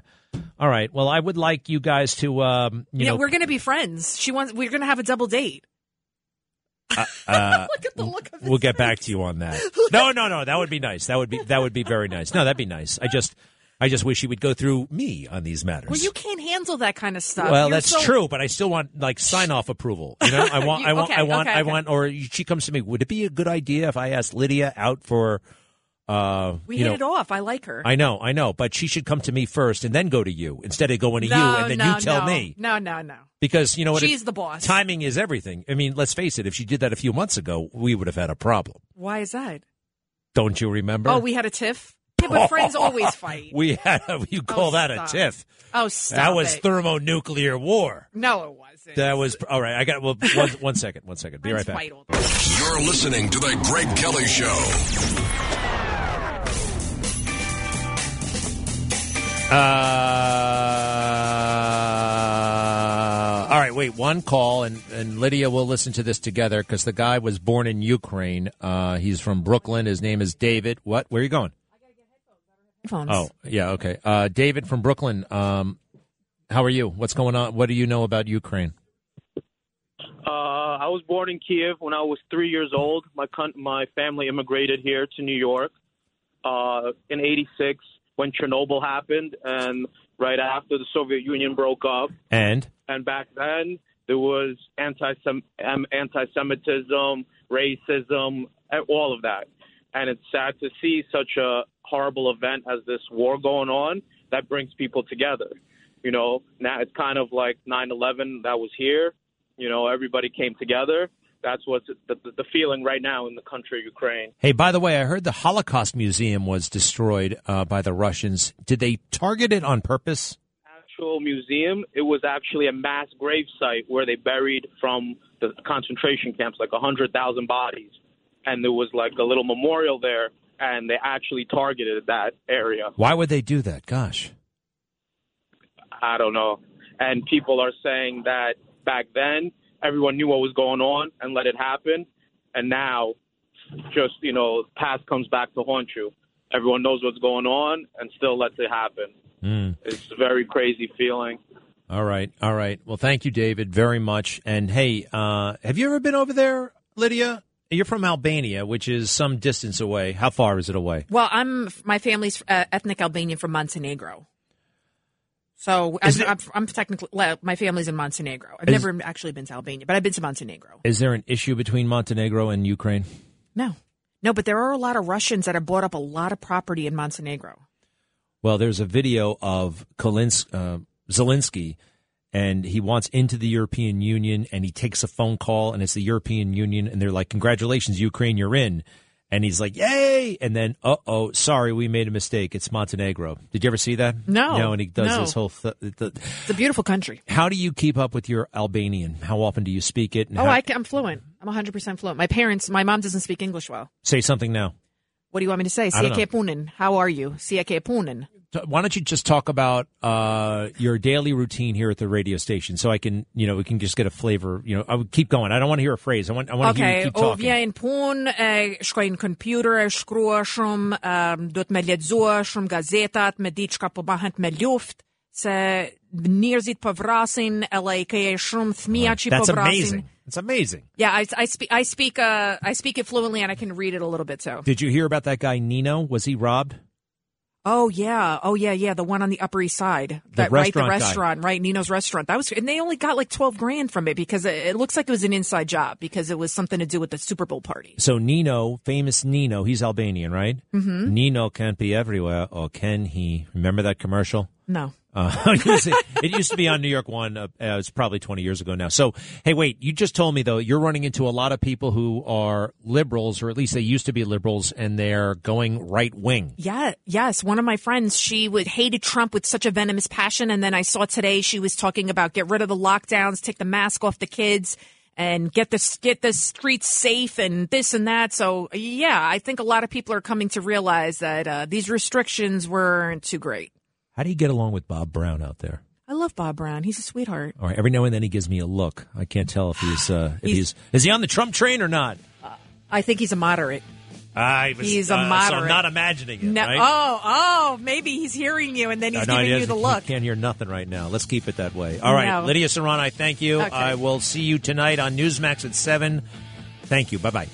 all right. Well, I would like you guys to, um, you yeah, know, we're gonna be friends. She wants. We're gonna have a double date. uh, uh, Look at the look of it. we'll get back to you on that. No, no, no. That would be nice. That would be that would be very nice. No, that'd be nice. I just, I just wish he would go through me on these matters. Well, you can't handle that kind of stuff. Well, You're that's so- true, but I still want like sign off approval. You know, I want, You- I want, okay, I want, okay, I okay. want. Or she comes to me. Would it be a good idea if I asked Lidia out for? Uh, We you hit know, it off. I like her. I know, I know, but she should come to me first and then go to you instead of going to no, you and then no, you tell no. me. No, no, no. Because you know what? She's the boss. Timing is everything. I mean, let's face it. If she did that a few months ago, we would have had a problem. Why is that? Don't you remember? Oh, we had a tiff. Yeah, but friends always fight. We had. A, you call Oh, that a tiff? Oh, stop that was it. thermonuclear war. no, it wasn't. That was all right. I got well. One, one second. One second. Be right back. You're listening to The Greg Kelly Show. Uh, all right, wait, one call, and, and Lidia will listen to this together because the guy was born in Ukraine. Uh, he's from Brooklyn. His name is David. What? Where are you going? Headphones. Oh, yeah, okay. Uh, David from Brooklyn. Um, how are you? What's going on? What do you know about Ukraine? Uh, I was born in Kiev when I was three years old. My con- my family immigrated here to New York uh, in '86 when Chernobyl happened, and right after the Soviet Union broke up. And And back then there was anti anti-Semitism, racism, and all of that. And it's sad to see such a horrible event as this war going on that brings people together. You know, now it's kind of like 9/11 that was here. You know, everybody came together. That's what's the, the, the feeling right now in the country of Ukraine. Hey, by the way, I heard the Holocaust Museum was destroyed uh, by the Russians. Did they target it on purpose? Actual museum, it was actually a mass grave site where they buried from the concentration camps like 100,000 bodies. And there was like a little memorial there, and they actually targeted that area. Why would they do that? Gosh. I don't know. And people are saying that back then everyone knew what was going on and let it happen, and now just you know past comes back to haunt you. Everyone knows what's going on and still lets it happen. Mm. It's a very crazy feeling. All right, all right. Well, thank you, David, very much. And hey, uh, have you ever been over there, Lidia? You're from Albania, which is some distance away. How far is it away? Well, I'm my family's uh, ethnic Albanian from Montenegro. So I'm, it- I'm, I'm technically well, my family's in Montenegro. I've Is- never actually been to Albania, but I've been to Montenegro. Is there an issue between Montenegro and Ukraine? No, no, but there are a lot of Russians that have bought up a lot of property in Montenegro. Well, there's a video of Kolins, uh, Zelensky, and he wants into the European Union, and he takes a phone call, and it's the European Union, and they're like, "Congratulations, Ukraine, you're in." And he's like, "Yay!" And then, "Uh oh, sorry, we made a mistake. It's Montenegro." Did you ever see that? No, No, and he does no. this whole. Th- th- It's a beautiful country. how do you keep up with your Albanian? How often do you speak it? Oh, how- I, am fluent. I'm 100 percent fluent. My parents, my mom doesn't speak English well. say something now. What do you want me to say? I don't ke punin. How are you? Si ke punin. T- Why don't you just talk about uh, your daily routine here at the radio station, so I can, you know, we can just get a flavor. You know, I would keep going. I don't want to hear a phrase. I want, I want to hear you keep talking. vjen pun, e, shkoj në kompjuter, shkrua shumë, um, do të me lexua shumë gazetat, me diçka po bëhet me luft, se Nierzit Pavrasin, LA Shrum Thmiachi That's Pavrasin. amazing. It's amazing. Yeah, I, I speak I speak uh I speak it fluently and I can read it a little bit so. Did you hear about that guy Nino? Was he robbed? Oh yeah, oh yeah, yeah, the one on the Upper East Side, The that right, the restaurant guy. right, Nino's restaurant. That was, and they only got like twelve grand from it because it, it looks like it was an inside job because it was something to do with the Super Bowl party. So Nino, famous Nino, he's Albanian, right? Mhm. Nino can't be everywhere, or can he? Remember that commercial? No. Uh, it used to- it used to be on New York One. Uh, uh, it's probably 20 years ago now. So, hey, wait, you just told me, though, you're running into a lot of people who are liberals, or at least they used to be liberals, and they're going right wing. Yeah, yes. One of my friends, she would hated Trump with such a venomous passion, and then I saw today she was talking about get rid of the lockdowns, take the mask off the kids, and get the get the streets safe, and this and that. So yeah, I think a lot of people are coming to realize that uh, these restrictions weren't too great. How do you get along with Bob Brown out there? I love Bob Brown. He's a sweetheart. All right, every now and then he gives me a look. I can't tell if he's, uh, if He's- he's, is he on the Trump train or not? I think he's a moderate. I was, He's a uh, So I'm moderate. not imagining it. No, right? oh, oh, maybe he's hearing you, and then he's No, no, giving he you the look. He can't hear nothing right now. Let's keep it that way. All right, No. Lidia Curanaj, I thank you. Okay. I will see you tonight on Newsmax at 7. Thank you. Bye bye.